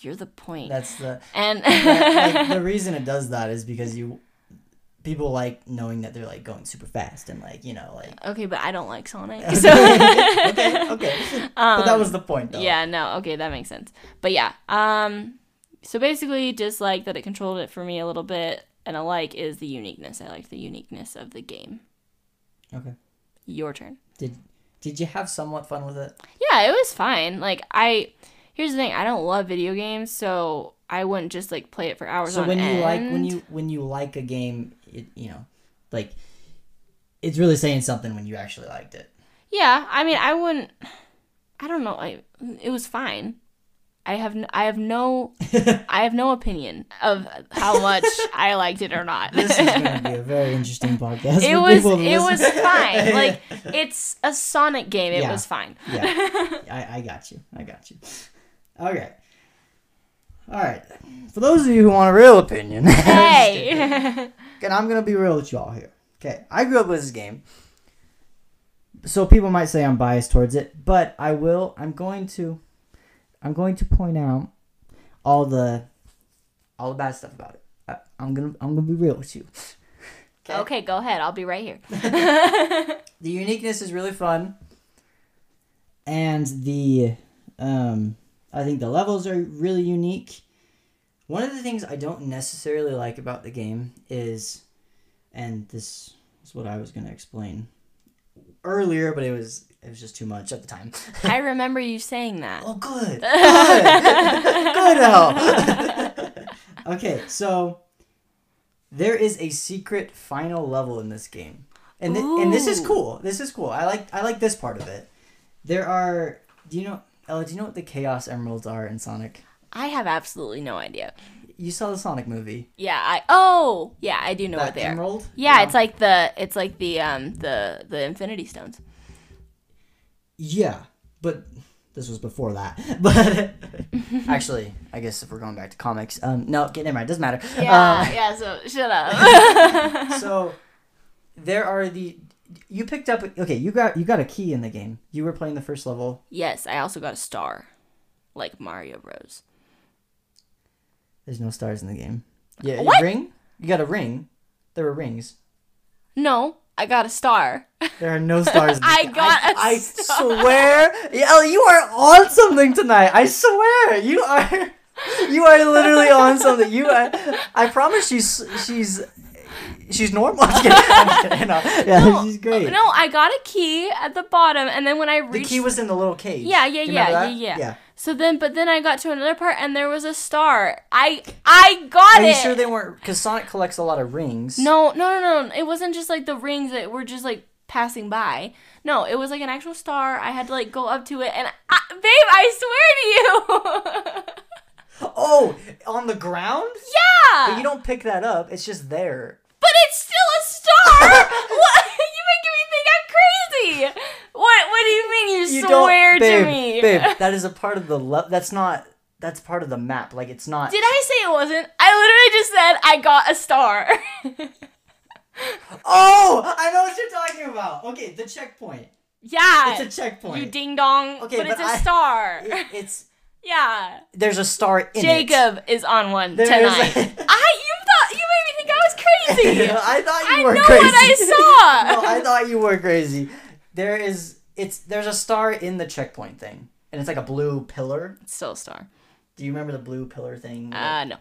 You're the point. That's the and that- like, [laughs] the reason it does that is because you people like knowing that they're like going super fast and like you know like okay, but I don't like Sonic. okay [laughs] So okay, okay. but that was the point though. Yeah, no, okay, that makes sense. But yeah, um so basically dislike that it controlled it for me a little bit and a like is the uniqueness. I liked the uniqueness of the game. Okay. Your turn. Did did you have somewhat fun with it? Yeah, it was fine. Like I here's the thing, I don't love video games, so I wouldn't just like play it for hours So on when you end. like when you when you like a game, it, you know, like it's really saying something when you actually liked it. Yeah, I mean, I wouldn't I don't know, I it was fine. I have n- I have no [laughs] I have no opinion of how much [laughs] I liked it or not. This is going to be a very [laughs] interesting podcast. it was it was fine. Like it's a Sonic game. It Yeah. was fine. yeah, I, I got you. I got you. Okay. All right. For those of you who want a real opinion, [laughs] Hey. [laughs] and I'm gonna be real with y'all here. Okay, I grew up with this game, so people might say I'm biased towards it, but I will. I'm going to. I'm going to point out all the, all the bad stuff about it. I, I'm gonna. I'm gonna be real with you. [laughs] okay, go ahead. I'll be right here. the uniqueness is really fun and the um i think the levels are really unique. One of the things i don't necessarily like about the game is and this is what i was going to explain earlier but it was it was just too much at the time. I [laughs] remember you saying that. oh good. [laughs] Good. Good Al. [laughs] okay so there is a secret final level in this game. And, thi- and this is cool. This is cool. I like i like this part of it. There are do you know ella do you know what the chaos emeralds are in sonic I have absolutely no idea. you saw the sonic movie Yeah, I oh yeah, I do know that what they are. emerald Yeah, it's like the it's like the um the the Infinity Stones. yeah but this was before that [laughs] but [laughs] actually i guess if we're going back to comics um no okay, never mind doesn't matter Yeah, Um, yeah. So shut up. [laughs] so there are the you picked up okay you got you got a key in the game you were playing the first level yes, I also got a star, like Mario Bros. there's no stars in the game yeah What? ring you got a ring there were rings No, I got a star. there are no stars in [laughs] the I game. got I a I star. I swear yeah, you are on something tonight i swear you are [laughs] you are literally on something you are, i promise she's she's she's normal [laughs] I'm kidding. I'm kidding. No, yeah No, she's great No, I got a key at the bottom, and then when I reached, the key was in the little cage Yeah, yeah, yeah, yeah, yeah. yeah so then, but then I got to another part, and there was a star. I I got Are it. you sure they weren't? Because Sonic collects a lot of rings. No, no, no, no. It wasn't just like the rings that were just like passing by. No, it was like an actual star. I had to like go up to it, and I, babe, I swear to you. [laughs] Oh, on the ground? yeah, But you don't pick that up. It's just there. But it's still a star. [laughs] what? You making me think I'm crazy. What? What do you mean? You, You swear babe, to me? babe. [laughs] That is a part of the. love. that's not. That's part of the map. Like it's not. Did I say it wasn't? I literally just said I got a star. [laughs] Oh, I know what you're talking about. Okay, the checkpoint. yeah. It's a checkpoint. you ding dong. Okay, but, it's but a I- star. It- it's yeah. there's a star in it. Jacob is on one There tonight. I you thought you made me think I was crazy. [laughs] I thought you I were know crazy. what I saw. [laughs] no, I thought you were crazy. There is. It's there's a star in the checkpoint thing, and it's like a blue pillar. It's still a star. Do you remember the blue pillar thing? Uh, no.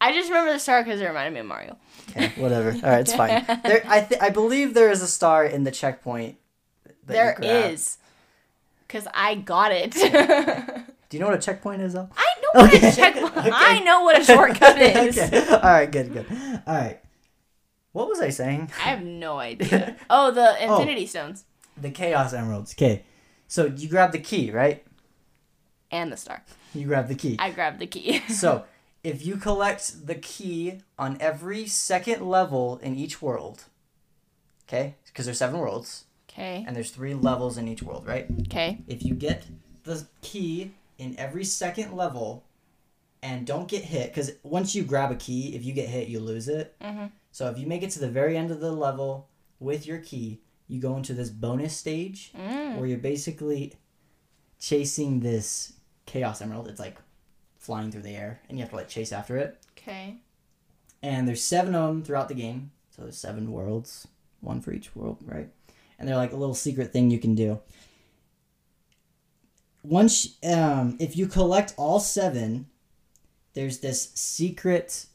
I just remember the star because it reminded me of Mario. Okay, whatever. All right, it's fine. [laughs] There, I th- I believe there is a star in the checkpoint. There is. Because I got it. Do you know what a checkpoint is, though? I know what a checkpoint. [laughs] okay. I know what a shortcut [laughs] is. okay. All right, good, good. All right. What was I saying? I have no [laughs] idea. Oh, the oh. Infinity Stones The Chaos Emeralds. Okay. So you grab the key, right? and the star. You grab the key. I grab the key. so if you collect the key on every second level in each world, okay? Because there's seven worlds, Okay. and there's three levels in each world, right? Okay. if you get the key in every second level and don't get hit because once you grab a key if you get hit you lose it Mhm. so if you make it to the very end of the level with your key you go into this bonus stage Mm. where you're basically chasing this chaos emerald it's like flying through the air and you have to like chase after it Okay. and there's seven of them throughout the game so there's seven worlds one for each world right and they're like a little secret thing you can do once um if you collect all seven there's this secret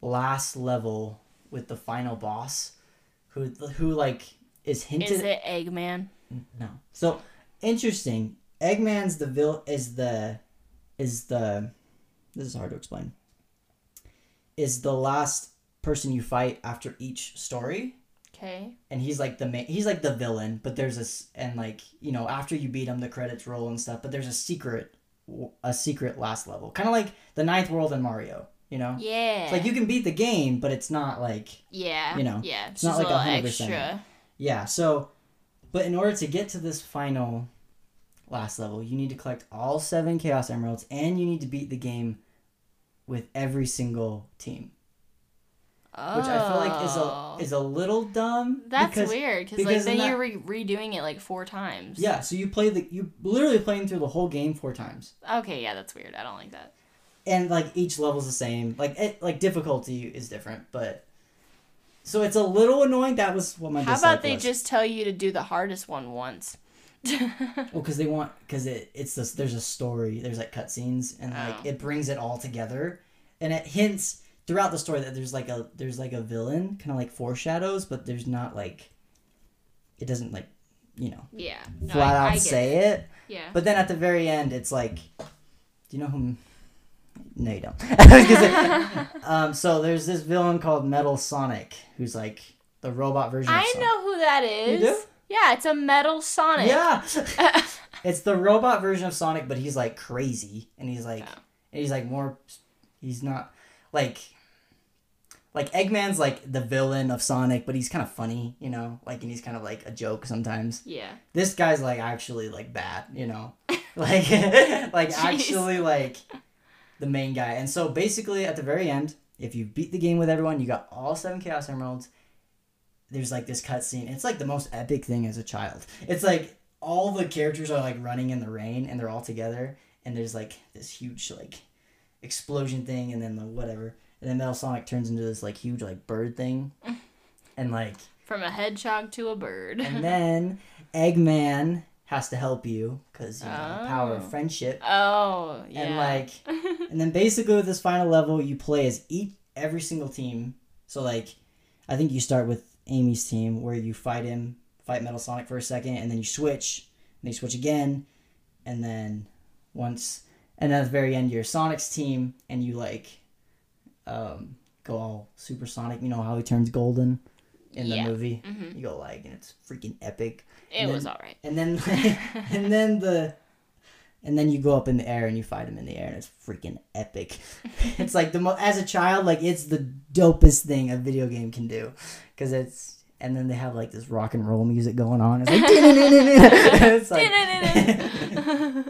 last level with the final boss who who like is hinted Is it Eggman? no. So interesting. Eggman's the vil is the is the this is hard to explain. Is the last person you fight after each story, Okay. and he's like the main, he's like the villain. But there's a s- and like you know after you beat him, the credits roll and stuff. But there's a secret, a secret last level, kind of like the ninth world in Mario. You know, Yeah. it's like you can beat the game, but it's not like Yeah. you know, Yeah. It's, not like a 100%. Yeah, so but in order to get to this final last level, you need to collect all seven Chaos Emeralds and you need to beat the game with every single team, which I feel like is a oh. is a little dumb. Oh. That's because, weird because like then that- you're re- redoing it like four times. Yeah, so you play the you literally playing through the whole game four times, Okay, yeah, that's weird. I don't like that. and like each level's the same. Like it like difficulty is different, but so it's a little annoying. That was what my How about they was. just tell you to do the hardest one once? [laughs] Well, because they want because it it's this there's a story there's like cutscenes and like Oh. it brings it all together and it hints throughout the story that there's like a there's like a villain kind of like foreshadows but there's not like it doesn't like you know yeah. No, flat I- out I say it. it. Yeah. but then at the very end it's like do you know who? no you don't [laughs] say, [laughs] um so there's this villain called Metal Sonic who's like the robot version of I know who that is. You do? Yeah, it's a metal Sonic. Yeah. [laughs] it's the robot version of Sonic, but he's like crazy, and he's like, Oh. and he's like more. He's not like, like Eggman's like the villain of Sonic, but he's kind of funny, you know, like, and he's kind of like a joke sometimes. yeah. This guy's like actually like bad, you know, [laughs] like, [laughs] like actually like the main guy. And so basically, at the very end, if you beat the game with everyone, you got all seven Chaos Emeralds. There's like this cutscene. It's like the most epic thing as a child. It's like all the characters are like running in the rain and they're all together, and there's like this huge like explosion thing, and then the whatever, and then Metal Sonic turns into this like huge like bird thing, [laughs] and like From a hedgehog to a bird. and [laughs] then Eggman has to help you because you know power Oh. of friendship. oh, yeah. And like, [laughs] and then basically with this final level, you play as each every single team. So like, I think you start with Amy's team where you fight him, fight Metal Sonic for a second, and then you switch, and you switch again, and then once, and at the very end, you're Sonic's team, and you like, um, go all supersonic. You know how he turns golden in the Yeah. movie. Mhm. You go like, and it's freaking epic it and was then- alright. and then [laughs] [laughs] and then the and then you go up in the air and you fight him in the air and it's freaking epic [laughs] it's like the mo- as a child like it's the dopest thing a video game can do because it's and then they have like this rock and roll music going on it's like it's like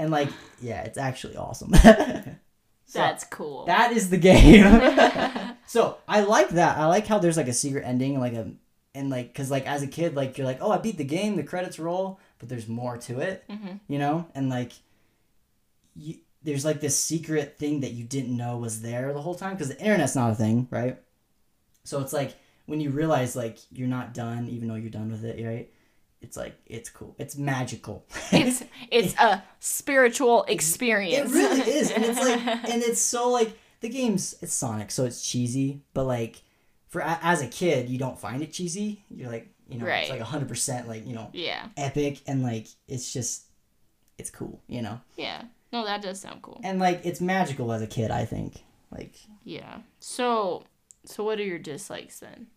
and like yeah it's actually awesome So, That's cool. that is the game. [laughs] [laughs] So i like that. I like how there's like a secret ending like a and like because like as a kid like you're like oh i beat the game the credits roll but there's more to it Mhm. you know? And like you, there's like this secret thing that you didn't know was there the whole time because the internet's not a thing right? So it's like when you realize like you're not done even though you're done with it right it's like it's cool it's magical [laughs] it's it's a spiritual experience. it really is, and it's like, [laughs] and it's so like the game's it's Sonic, so it's cheesy, but like for as a kid, you don't find it cheesy. You're like, you know, Right. it's like hundred percent like you know yeah. epic, and like it's just it's cool, you know, Yeah. No, that does sound cool. and like it's magical as a kid. I think like Yeah. So so what are your dislikes then?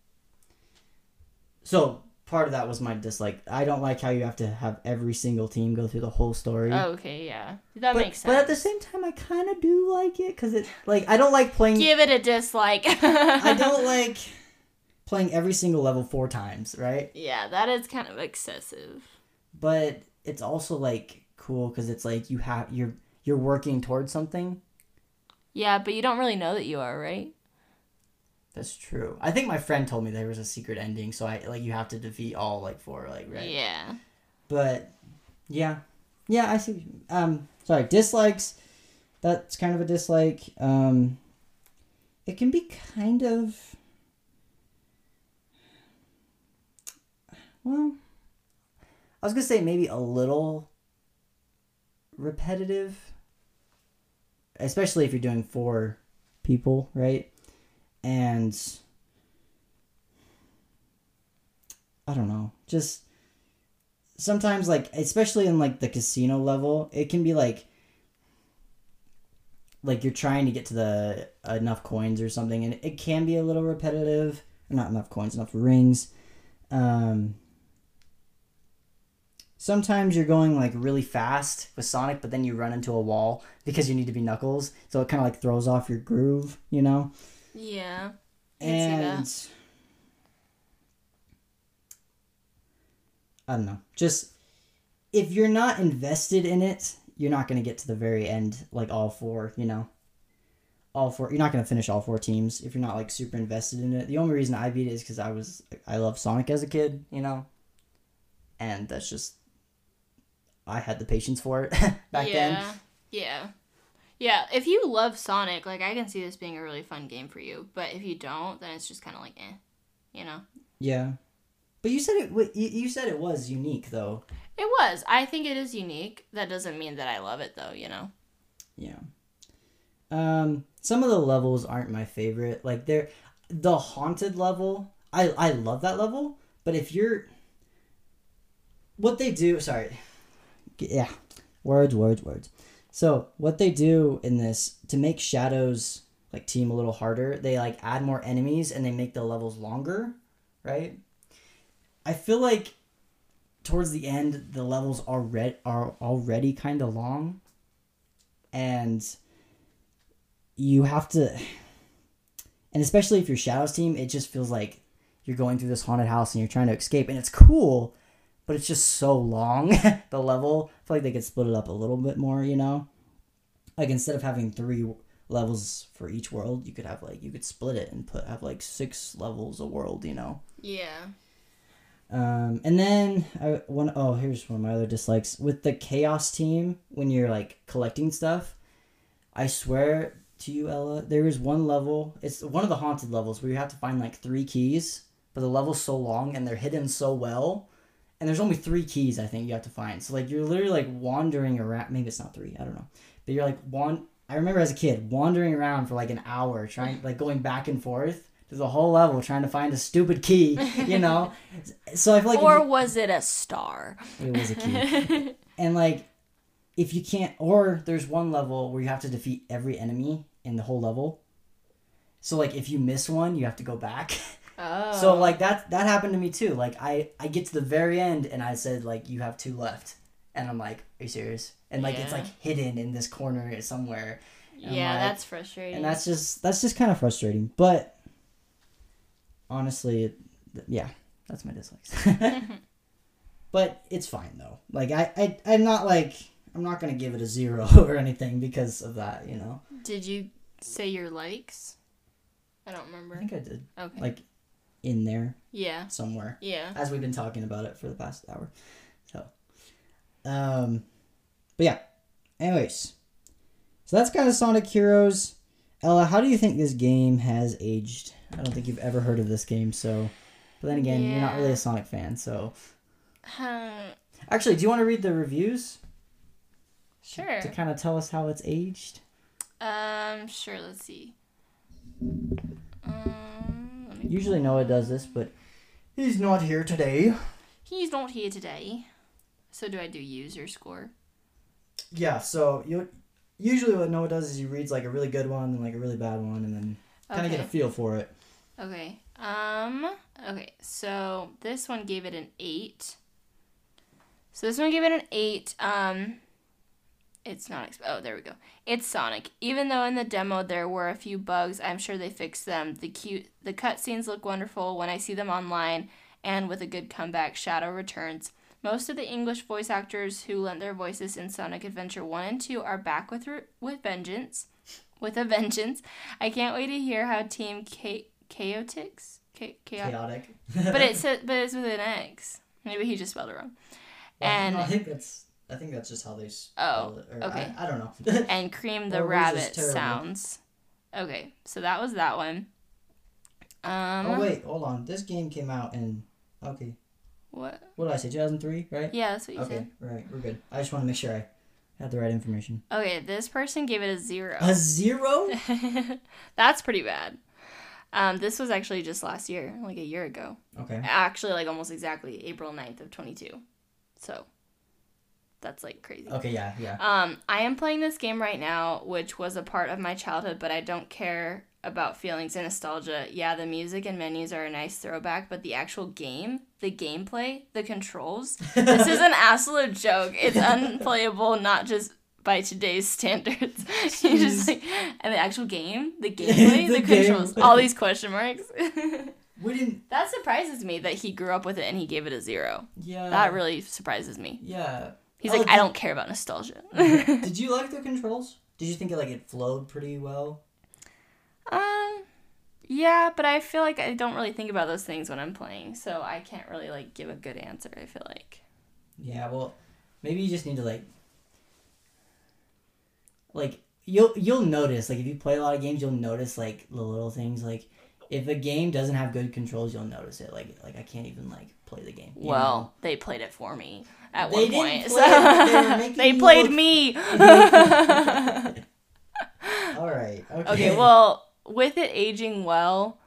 so. Part of that was my dislike. I don't like how you have to have every single team go through the whole story. Oh, okay, yeah. That but, makes sense. but at the same time, I kind of do like it because it like I don't like playing. Give it a dislike. I [laughs] don't like playing every single level four times, right? Yeah, that is kind of excessive. But it's also like cool because it's like you have you're you're working towards something. Yeah, but you don't really know that you are, right? That's true. I think my friend told me there was a secret ending, so I like you have to defeat all like four, like right. Yeah. But yeah, yeah, I see. Um, sorry, dislikes. That's kind of a dislike. Um, it can be kind of. Well, I was gonna say maybe a little repetitive, especially if you're doing four people, right? And I don't know, just sometimes like especially in like the casino level it can be like like you're trying to get to the enough coins or something and it can be a little repetitive not enough coins enough rings um sometimes you're going like really fast with sonic but then you run into a wall because you need to be knuckles so it kind of like throws off your groove you know Yeah. I see that. and I don't know. Just if you're not invested in it, you're not going to get to the very end like all four, you know. all four. You're not gonna finish all four teams if you're not like super invested in it. The only reason I beat it is because I was I loved Sonic as a kid, you know, and that's just I had the patience for it [laughs] back yeah. then. Yeah. Yeah, if you love Sonic, like I can see this being a really fun game for you. But if you don't, then it's just kind of like, eh, you know. Yeah, but you said it. You said it was unique though. It was. I think it is unique. That doesn't mean that I love it though. You know. Yeah. Um, some of the levels aren't my favorite. Like they're the haunted level. I I love that level, but if you're what they do, sorry. Yeah. Words, words, words. So, what they do in this to make shadows like team a little harder, they like add more enemies and they make the levels longer, right? I feel like towards the end the levels are red are already kind of long and you have to and especially if you're shadows team it just feels like you're going through this haunted house and you're trying to escape and it's cool but it's just so long [laughs] the level feel like they could split it up a little bit more you know like instead of having three levels for each world you could have like you could split it and put have like six levels a world you know Yeah. um, and then I one oh here's one of my other dislikes with the Chaotix team when you're like collecting stuff. I swear to you, Ella, there is one level. It's one of the haunted levels where you have to find like three keys, but the level's so long and they're hidden so well, and there's only three keys I think you have to find. So like you're literally like wandering around. Maybe it's not three. I don't know, but you're like one. I remember as a kid wandering around for like an hour trying like going back and forth through the whole level trying to find a stupid key, you know. [laughs] so I feel like or you- was it a star? it was a key. [laughs] and like if you can't or there's one level where you have to defeat every enemy in the whole level. So like if you miss one, you have to go back. [laughs] Oh. So like that that happened to me too. Like I I get to the very end and I said like you have two left. And I'm like, are you serious? And like it's like hidden in this corner somewhere. I'm yeah, like- that's frustrating. And that's just that's just kind of frustrating. But honestly, it, yeah, that's my dislikes. [laughs] [laughs] but it's fine though. Like I, I I'm not like I'm not gonna give it a zero [laughs] or anything because of that. You know. Did you say your likes? I don't remember. I think I did Okay. like in there yeah. somewhere Yeah. as we've been talking about it for the past hour. So, um, but yeah. Anyways, so that's kind of Sonic Heroes. Ella, how do you think this game has aged? I don't think you've ever heard of this game, so. But then again, you're not really a Sonic fan, so. Um, Actually, do you want to read the reviews sure. to kind of tell us how it's aged? Um, sure. Let's see. Let me- Usually Noah does this, but he's not here today. he's not here today. So do I do user score? Yeah, so you usually what Noah does is he reads like a really good one and like a really bad one, and then kind of Okay. get a feel for it. Okay. Um. Okay. So this one gave it an eight. So this one gave it an eight. Um. It's not. Exp- oh, there we go. It's Sonic. Even though in the demo there were a few bugs, I'm sure they fixed them. The cute, the cutscenes look wonderful when I see them online, and with a good comeback, Shadow returns. Most of the English voice actors who lent their voices in Sonic Adventure 1 and 2 are back with re- with vengeance. With a [laughs] vengeance. I can't wait to hear how Team K- Chaotix? Cha- Chaotic. Chaotic. But it's [laughs] but it's with an X. Maybe he just spelled it wrong. Well, and- I think that's I think that's just how they spell it. Or okay. I, I don't know. [laughs] [laughs] And Cream the Rabbit sounds. Okay, so that was that one. Um oh wait, hold on. This game came out in okay. what? What did I say? 2003, right? Yeah, that's what you Okay, right. We're good. I just want to make sure I had the right information. Okay, this person gave it a zero. A zero? [laughs] That's pretty bad. Um, this was actually just last year, like a year ago. Okay. Actually, like almost exactly April 9th of 22. So, that's like crazy. Okay. Yeah. Yeah. Um, I am playing this game right now, which was a part of my childhood, but I don't care about feelings and nostalgia. Yeah, the music and menus are a nice throwback, but the actual game, the gameplay, the controls, this is an [laughs] absolute joke. It's unplayable, not just by today's standards. [laughs] You just like, and the actual game, the [laughs] gameplay, The the, controls, gameplay. all these question marks. We didn't. that surprises me that he grew up with it and he gave it a zero. Yeah. That really surprises me. Yeah. He's Oh, like, I don't care about nostalgia. [laughs] [laughs] Did you like the controls? Did you think it like it flowed pretty well? Um, yeah, but I feel like I don't really think about those things when I'm playing, so I can't really like give a good answer. I feel like. Yeah, well, maybe you just need to like, like you'll you'll notice like if you play a lot of games, you'll notice like the little things like if a game doesn't have good controls, you'll notice it. Like like I can't even like play the game. Well, know? they played it for me at They one didn't point. play they so- making [laughs] they played look- me. [laughs] all right. Okay. okay, well, with it aging well,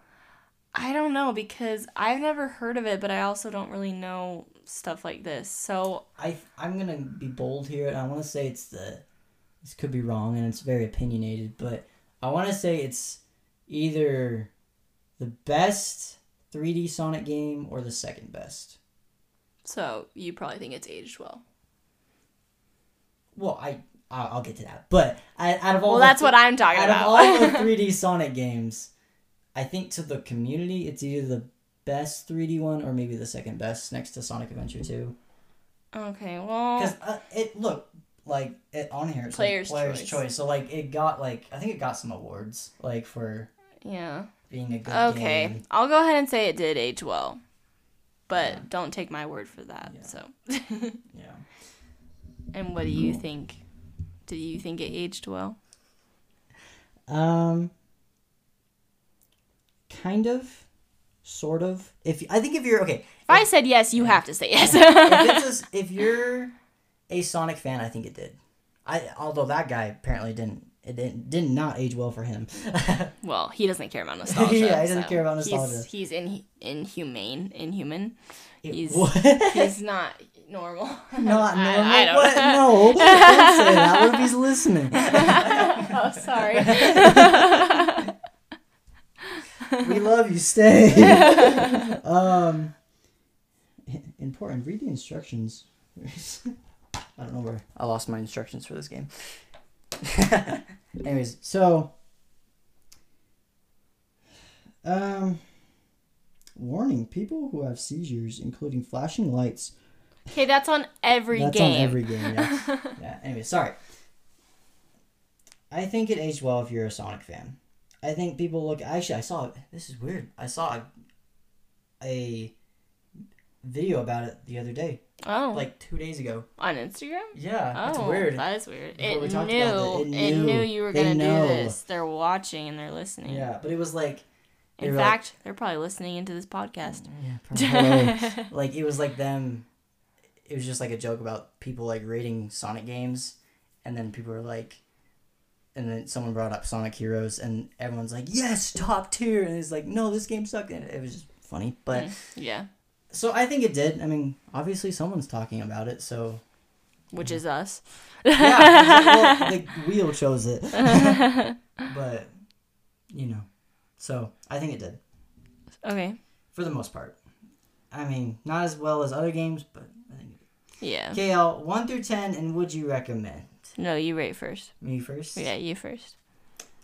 I don't know because I've never heard of it, but I also don't really know stuff like this. So I I'm gonna be bold here, and I want to say it's the. This could be wrong, and it's very opinionated, but I want to say it's either the best 3D Sonic game or the second best. So you probably think it's aged well. Well, I I'll, get to that, but out of all Well, that's th- what I'm talking out about. of all the [laughs] 3D Sonic games, I think to the community, it's either the best 3D one or maybe the second best next to Sonic Adventure 2. okay, well, Because uh, it look like it on here. It says Player's player's choice. choice. So like it got like I think it got some awards like for yeah. being a good Okay, game. I'll go ahead and say it did age well, but Yeah. don't take my word for that. Yeah. So, [laughs] Yeah. and what do you think? Do you think it aged well? Um. Kind of, sort of. If I think if you're okay, If I said yes, you have to say yes. if [laughs] a, if you're a Sonic fan, I think it did. I although that guy apparently didn't. It didn't, did not age well for him. [laughs] well, he doesn't care about nostalgia. [laughs] Yeah, he doesn't so care about nostalgia. He's, he's in, inhumane, inhuman. He's- What? [laughs] He's not normal. Not normal. I don't- what? No, don't say that. What if he's listening? oh, sorry. we love you. Stay. um, important. Read the instructions. I don't know where I lost my instructions for this game. [laughs] Anyways, so um, warning: people who have seizures, including flashing lights. okay, that's on every That's game. That's on every game. Yeah. [laughs] yeah. Anyway, sorry. I think it aged well if you're a Sonic fan. I think people look. Actually, I saw. This is weird. I saw a, a video about it the other day, oh, like two days ago. on Instagram? Yeah, Oh, it's weird. That is weird. It knew, it, it it knew. knew. you were gonna do this. They're watching and they're listening. Yeah, but it was like. In were like- fact, they're probably listening into this podcast. Mm, yeah, [laughs] probably. like it was like them. It was just like a joke about people like rating Sonic games, and then people were like, and then someone brought up Sonic Heroes, and everyone's like, "Yes, top tier," and it's like, "No, this game sucked." And it was just funny, but mm, yeah, so I think it did. I mean, obviously someone's talking about it, so which is us. yeah, [laughs] well, the wheel chose it, [laughs] but you know, so I think it did Okay. for the most part. I mean, not as well as other games, but I think. Yeah. KL, 1 through 10, and would you recommend? No, you rate first. Me first? Yeah, you first.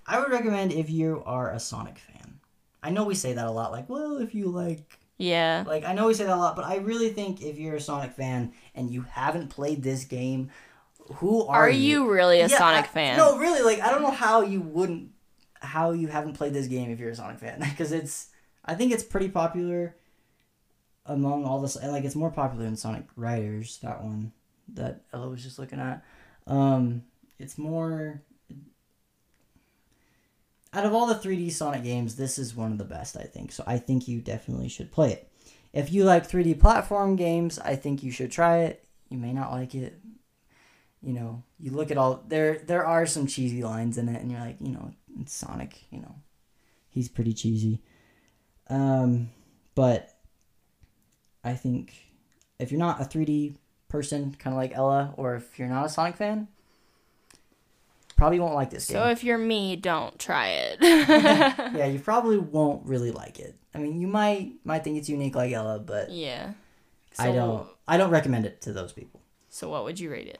I would recommend if you are a Sonic fan. I know we say that a lot, like, well, if you like. Yeah. Like, I know we say that a lot, but I really think if you're a Sonic fan and you haven't played this game, who are, Are you really a Yeah, Sonic I- fan? No, really, like, I don't know how you wouldn't. How you haven't played this game if you're a Sonic fan. [laughs] Because it's. I think it's pretty popular among all. And, like, it's more popular than Sonic Riders, that one that Ella was just looking at. Um, it's more. Out of all the 3D Sonic games, this is one of the best, I think. So I think you definitely should play it. If you like 3D platform games, I think you should try it. You may not like it. You know, you look at all there. There are some cheesy lines in it, and you're like, you know, Sonic. You know, he's pretty cheesy. Um, but I think if you're not a 3D person, kind of like Ella, or if you're not a Sonic fan, probably won't like this game. So if you're me, don't try it. [laughs] [laughs] yeah, you probably won't really like it. I mean, you might might think it's unique like Ella, but yeah. I don't. I don't recommend it to those people. So what would you rate it?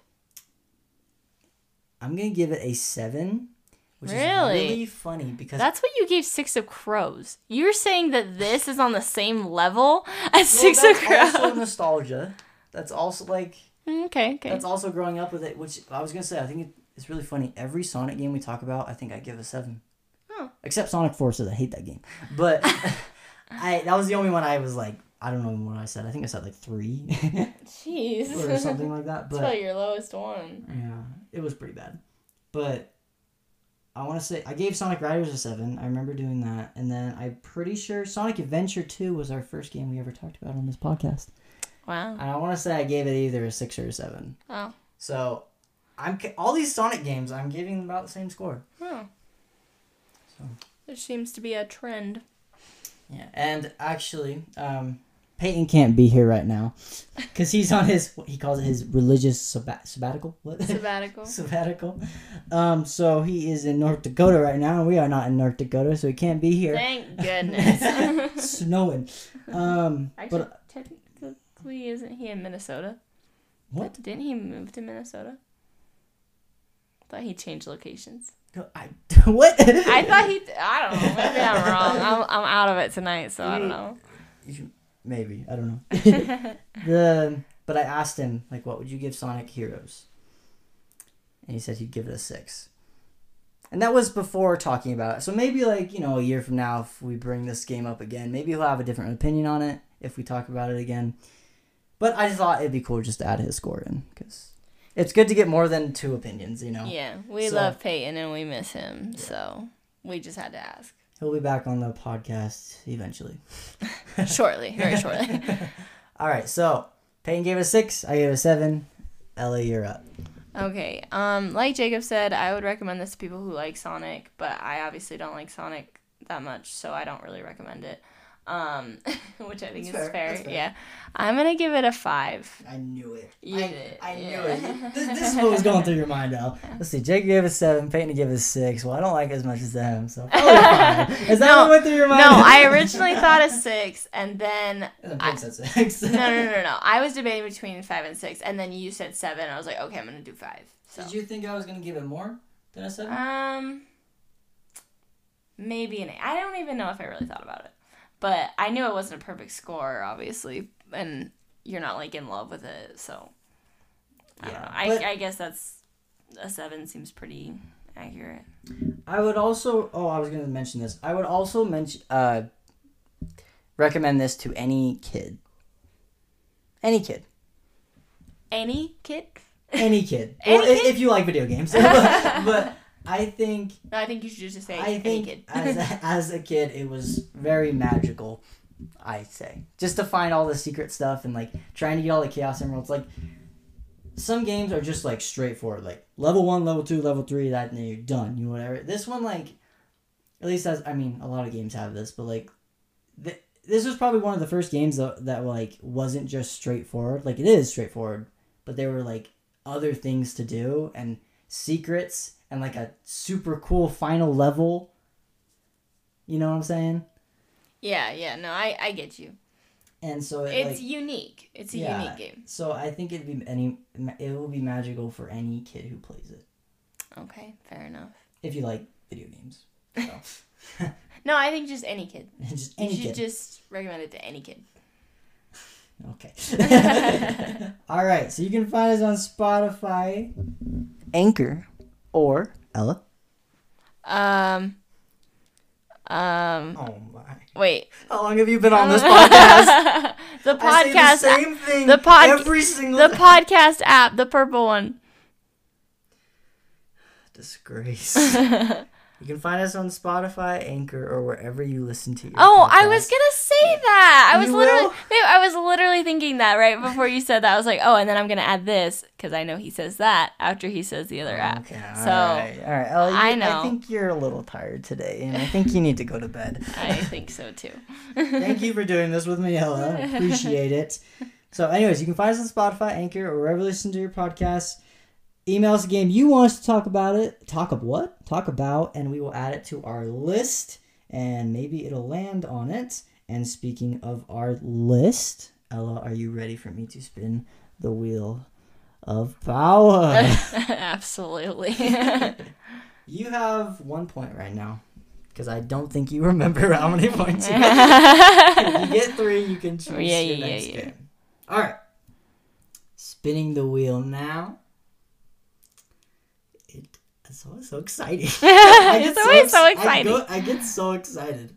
I'm gonna give it a seven, which Really? is really funny because That's what you gave Six of Crows. You're saying that this is on the same level [laughs] as well, Six of that's Crows. also nostalgia. That's also like Mm, okay, okay. that's also growing up with it. Which I was gonna say, I think it, it's really funny. Every Sonic game we talk about, I think I give a seven. Oh. Except Sonic Forces, I hate that game. But [laughs] I that was the only one I was like, I don't know what I said. I think I said like three Jeez. [laughs] or something like that. [laughs] But your lowest one. yeah, it was pretty bad. But I want to say I gave Sonic Riders a seven. I remember doing that, and then I'm pretty sure Sonic Adventure Two was our first game we ever talked about on this podcast. Wow. And I want to say I gave it either a six or a seven. Oh. So I'm all these Sonic games. I'm giving them about the same score. Oh. So. There seems to be a trend. Yeah, and actually, um, Peyton can't be here right now because he's on his what he calls it his religious sabbat- sabbatical. What? [laughs] Sabbatical. sabbatical. Um, so he is in North Dakota right now, and we are not in North Dakota, so he can't be here. Thank [laughs] goodness. Snowing. Um, Actually, but technically, isn't he in Minnesota? what? Didn't he move to Minnesota? Thought he changed locations. No, I [laughs] what? I thought he. I don't know. Maybe I'm wrong. I'm, I'm out of it tonight, so I don't know. Maybe I don't know. [laughs] the but I asked him like, what would you give Sonic Heroes? And he said he'd give it a six. And that was before talking about it. So maybe like you know a year from now, if we bring this game up again, maybe he'll have a different opinion on it if we talk about it again. But I thought it'd be cool just to add his score in because it's good to get more than two opinions. You know, Yeah, we So- love Peyton and we miss him, so we just had to ask he'll be back on the podcast eventually. [laughs] shortly, very [laughs] shortly. All right, so Peyton gave a six. I gave a seven. Ellie, you're up. Okay. Um, like Jacob said, I would recommend this to people who like Sonic, but I obviously don't like Sonic that much, so I don't really recommend it. Um, [laughs] which I think That's is fair, fair. Yeah, I'm gonna give it a five. I knew it. You I, did, I knew yeah. it. [laughs] This, this is what was going through your mind, Al. Let's see. Jake gave a seven. Peyton gave a six. Well, I don't like it as much as them, so probably [laughs] five. Is that No, what went through your mind? No, I originally thought a six, and then And then I- said six. no, no, no, no. I was debating between five and six, and then you said seven. I was like, okay, I'm gonna do five. So, Did you think I was gonna give it more than a seven? um, maybe an eight. I don't even know if I really thought about it, but I knew it wasn't a perfect score, obviously, and you're not like in love with it, so I don't Yeah, know. I, I guess that's a seven seems pretty accurate. I would also. Oh, I was gonna mention this. I would also mention. Uh, recommend this to any kid. Any kid. Any kid? Any kid. [laughs] Any well, i- kid? if you like video games. [laughs] but, but I think I think you should just say I think as a, [laughs] as a kid, it was very magical. I say just to find all the secret stuff and like trying to get all the chaos emeralds. Like some games are just like straightforward, like level one, level two, level three. That and then you're done. You whatever. This one, like, at least as I mean, a lot of games have this, but like, th- this was probably one of the first games that that like wasn't just straightforward. Like it is straightforward, but there were like other things to do and secrets and like a super cool final level. You know what I'm saying? yeah, yeah. No, I I get you. And so it, It's like, unique. It's a Yeah. unique game. so I think it'd be any it will be magical for any kid who plays it Okay, fair enough. if you like video games. So [laughs] No, I think just any kid. [laughs] just You any should kid. just recommend it to any kid. Okay. [laughs] All right. So you can find us on Spotify, Anchor, or Ella. Um. Um. Oh my! Wait. How long have you been on this [laughs] podcast? the I say podcast. the same thing the pod- every single the time. podcast app, the purple one. Disgrace. [laughs] you can find us on Spotify, Anchor, or wherever you listen to your Oh, I was gonna say that. I was You literally, babe, I was literally thinking that right before you said that. I was like, oh, and then I'm gonna add this because I know he says that after he says the other app. Okay, So, all right, all right. Ellie, I I think you're a little tired today, and I think you need to go to bed. [laughs] I think so too. Thank you for doing this with me, Ella. [laughs] Appreciate it. So, anyways, you can find us on Spotify, Anchor, or wherever you listen to your podcasts. Email us a game you want us to talk about it. Talk of what? Talk about, and we will add it to our list, and maybe it'll land on it. And speaking of our list, Ella, are you ready for me to spin the wheel of power? [laughs] Absolutely. [laughs] you have one point right now, because I don't think you remember how many points you got. [laughs] if you get three, you can choose Yeah, your yeah, next yeah. game. All right. Spinning the wheel now. It That's always so exciting. [laughs] I get it's always so ex- exciting. I, go, I get so excited.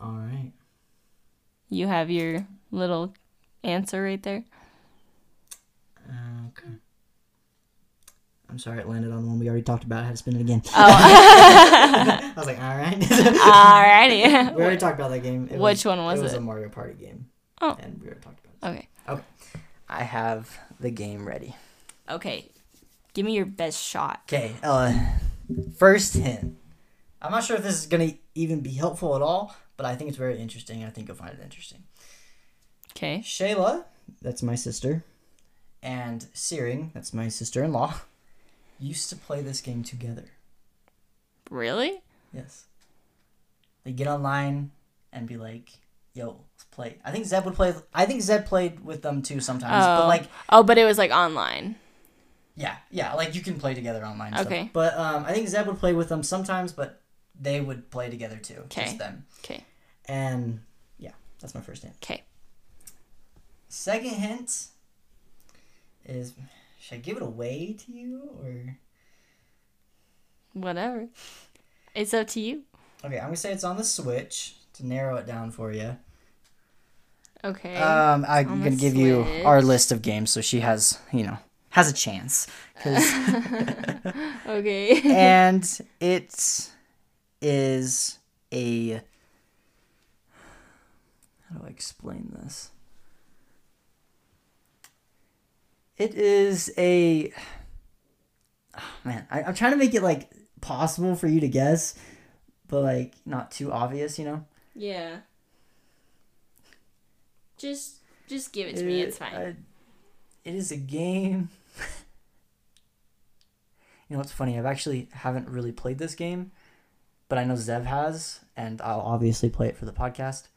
All right. You have your little answer right there. Uh, okay. I'm sorry, it landed on the one we already talked about. I had to spin it again. Oh, [laughs] I was like, all right. alrighty. [laughs] we already talked about that game. It Which one was it? was it? a Mario Party game. Oh. And we already talked about it. okay. I have the game ready. Okay. Give me your best shot. Okay, uh, first hint. I'm not sure if this is gonna even be helpful at all, but I think it's very interesting. I think you'll find it interesting. Okay. Shayla, that's my sister, and Searing, that's my sister-in-law, used to play this game together. Really? Yes. They get online and be like, "Yo, let's play." I think Zeb would play. I think Zeb played with them too sometimes, Oh. but like, Oh, but it was like online. Yeah, yeah, like you can play together online. and Okay. Stuff. But um, I think Zeb would play with them sometimes, but they would play together too. Okay. Just them. Okay. And yeah, that's my first hint. Okay. Second hint is should I give it away to you or Whatever. It's up to you. okay? I'm gonna say it's on the Switch to narrow it down for you. Okay. Um, I'm gonna give you our list of games so she has you know has a chance. [laughs] okay. [laughs] and it is a how do I explain this? It is a oh, man. I, I'm trying to make it like possible for you to guess, but like not too obvious. You know. yeah. Just just give it to me. It's fine. I- it is a game. You know what's funny? I've actually haven't really played this game, but I know Zeb has, and I'll obviously play it for the podcast.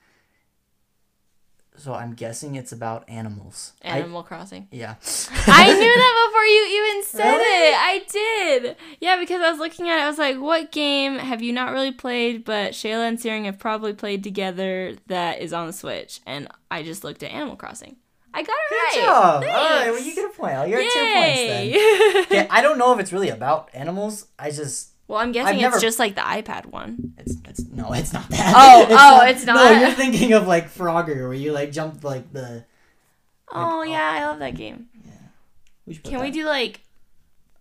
So I'm guessing it's about animals. I- Animal Crossing. yeah. [laughs] I knew that before you even said Really? it. I did. Yeah, because I was looking at it. I was like, what game have you not really played, but Shayla and Searing have probably played together that is on the Switch? And I just looked at Animal Crossing. I got it Good right. job. All right, well, you get a point. You're at two points then. Yeah, [laughs] I don't know if it's really about animals. I just well, I'm guessing never- it's just like the iPad one. it's it's no, it's not that. Oh, [laughs] oh, it's not. No, you're thinking of like Frogger, where you like jump like the. Oh, oh. yeah, I love that game. Yeah. We Can we do like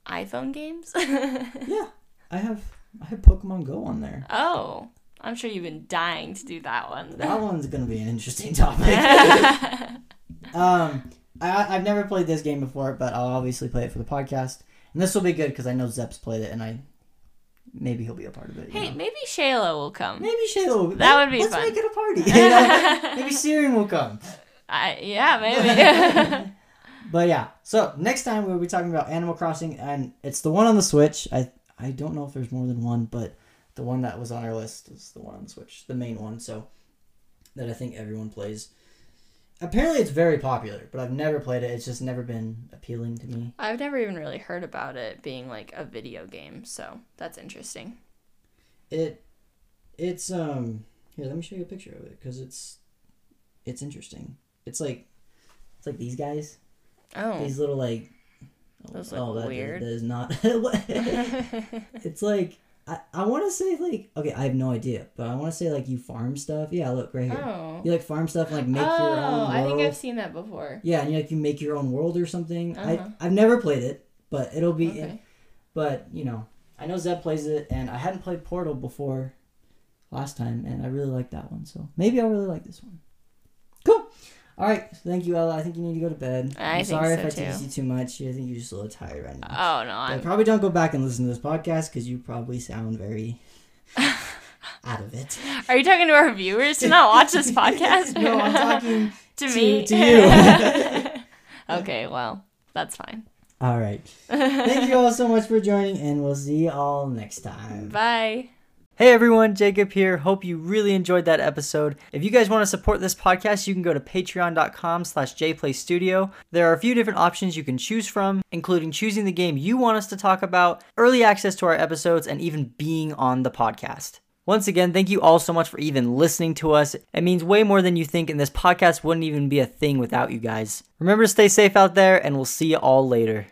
iPhone games? [laughs] Yeah, I have I have Pokemon Go on there. oh, I'm sure you've been dying to do that one. That one's gonna be an interesting topic. Um, I I've never played this game before, but I'll obviously play it for the podcast, and this will be good because I know Zeb's played it, and I maybe he'll be a part of it. hey, know? maybe Shayla will come. maybe Shayla. Will, That would be let's fun. make it a party. [laughs] you know? maybe Siren will come. I, yeah, maybe. [laughs] But yeah, so next time we'll be talking about Animal Crossing, and it's the one on the Switch. I I don't know if there's more than one, but the one that was on our list is the one on the Switch, the main one. So that I think everyone plays. Apparently, it's very popular, but I've never played it. It's just never been appealing to me. I've never even really heard about it being like a video game, so that's interesting. It it's um here. Let me show you a picture of it because it's it's interesting. It's like it's like these guys. Oh. These little like. Those look that- weird. that is not. [laughs] [laughs] it's like I, I want to say like okay I have no idea but I want to say like you farm stuff yeah look right here oh. you like farm stuff and like make oh, your own world I think I've seen that before. yeah and you like you make your own world or something Uh-huh. I I've never played it but it'll be Okay. but you know I know Zeb plays it and I hadn't played Portal before last time and I really like that one so maybe I'll really like this one all right thank you Ella I think you need to go to bed I am sorry so, if I too. teased you too much I think you're just a little tired right now Oh no, I'm probably don't go back and listen to this podcast because you probably sound very [laughs] out of it. Are you talking to our viewers to not watch this [laughs] podcast? no, I'm talking. [laughs] to, to- me. to you. okay, well, that's fine. All right. Thank you all so much for joining, and we'll see you all next time. Bye. Hey everyone, Jacob here. Hope you really enjoyed that episode. If you guys want to support this podcast, you can go to patreon.com slash jplaystudio. There are a few different options you can choose from, including choosing the game you want us to talk about, early access to our episodes, and even being on the podcast. Once again, thank you all so much for even listening to us. It means way more than you think, and this podcast wouldn't even be a thing without you guys. Remember to stay safe out there, and we'll see you all later.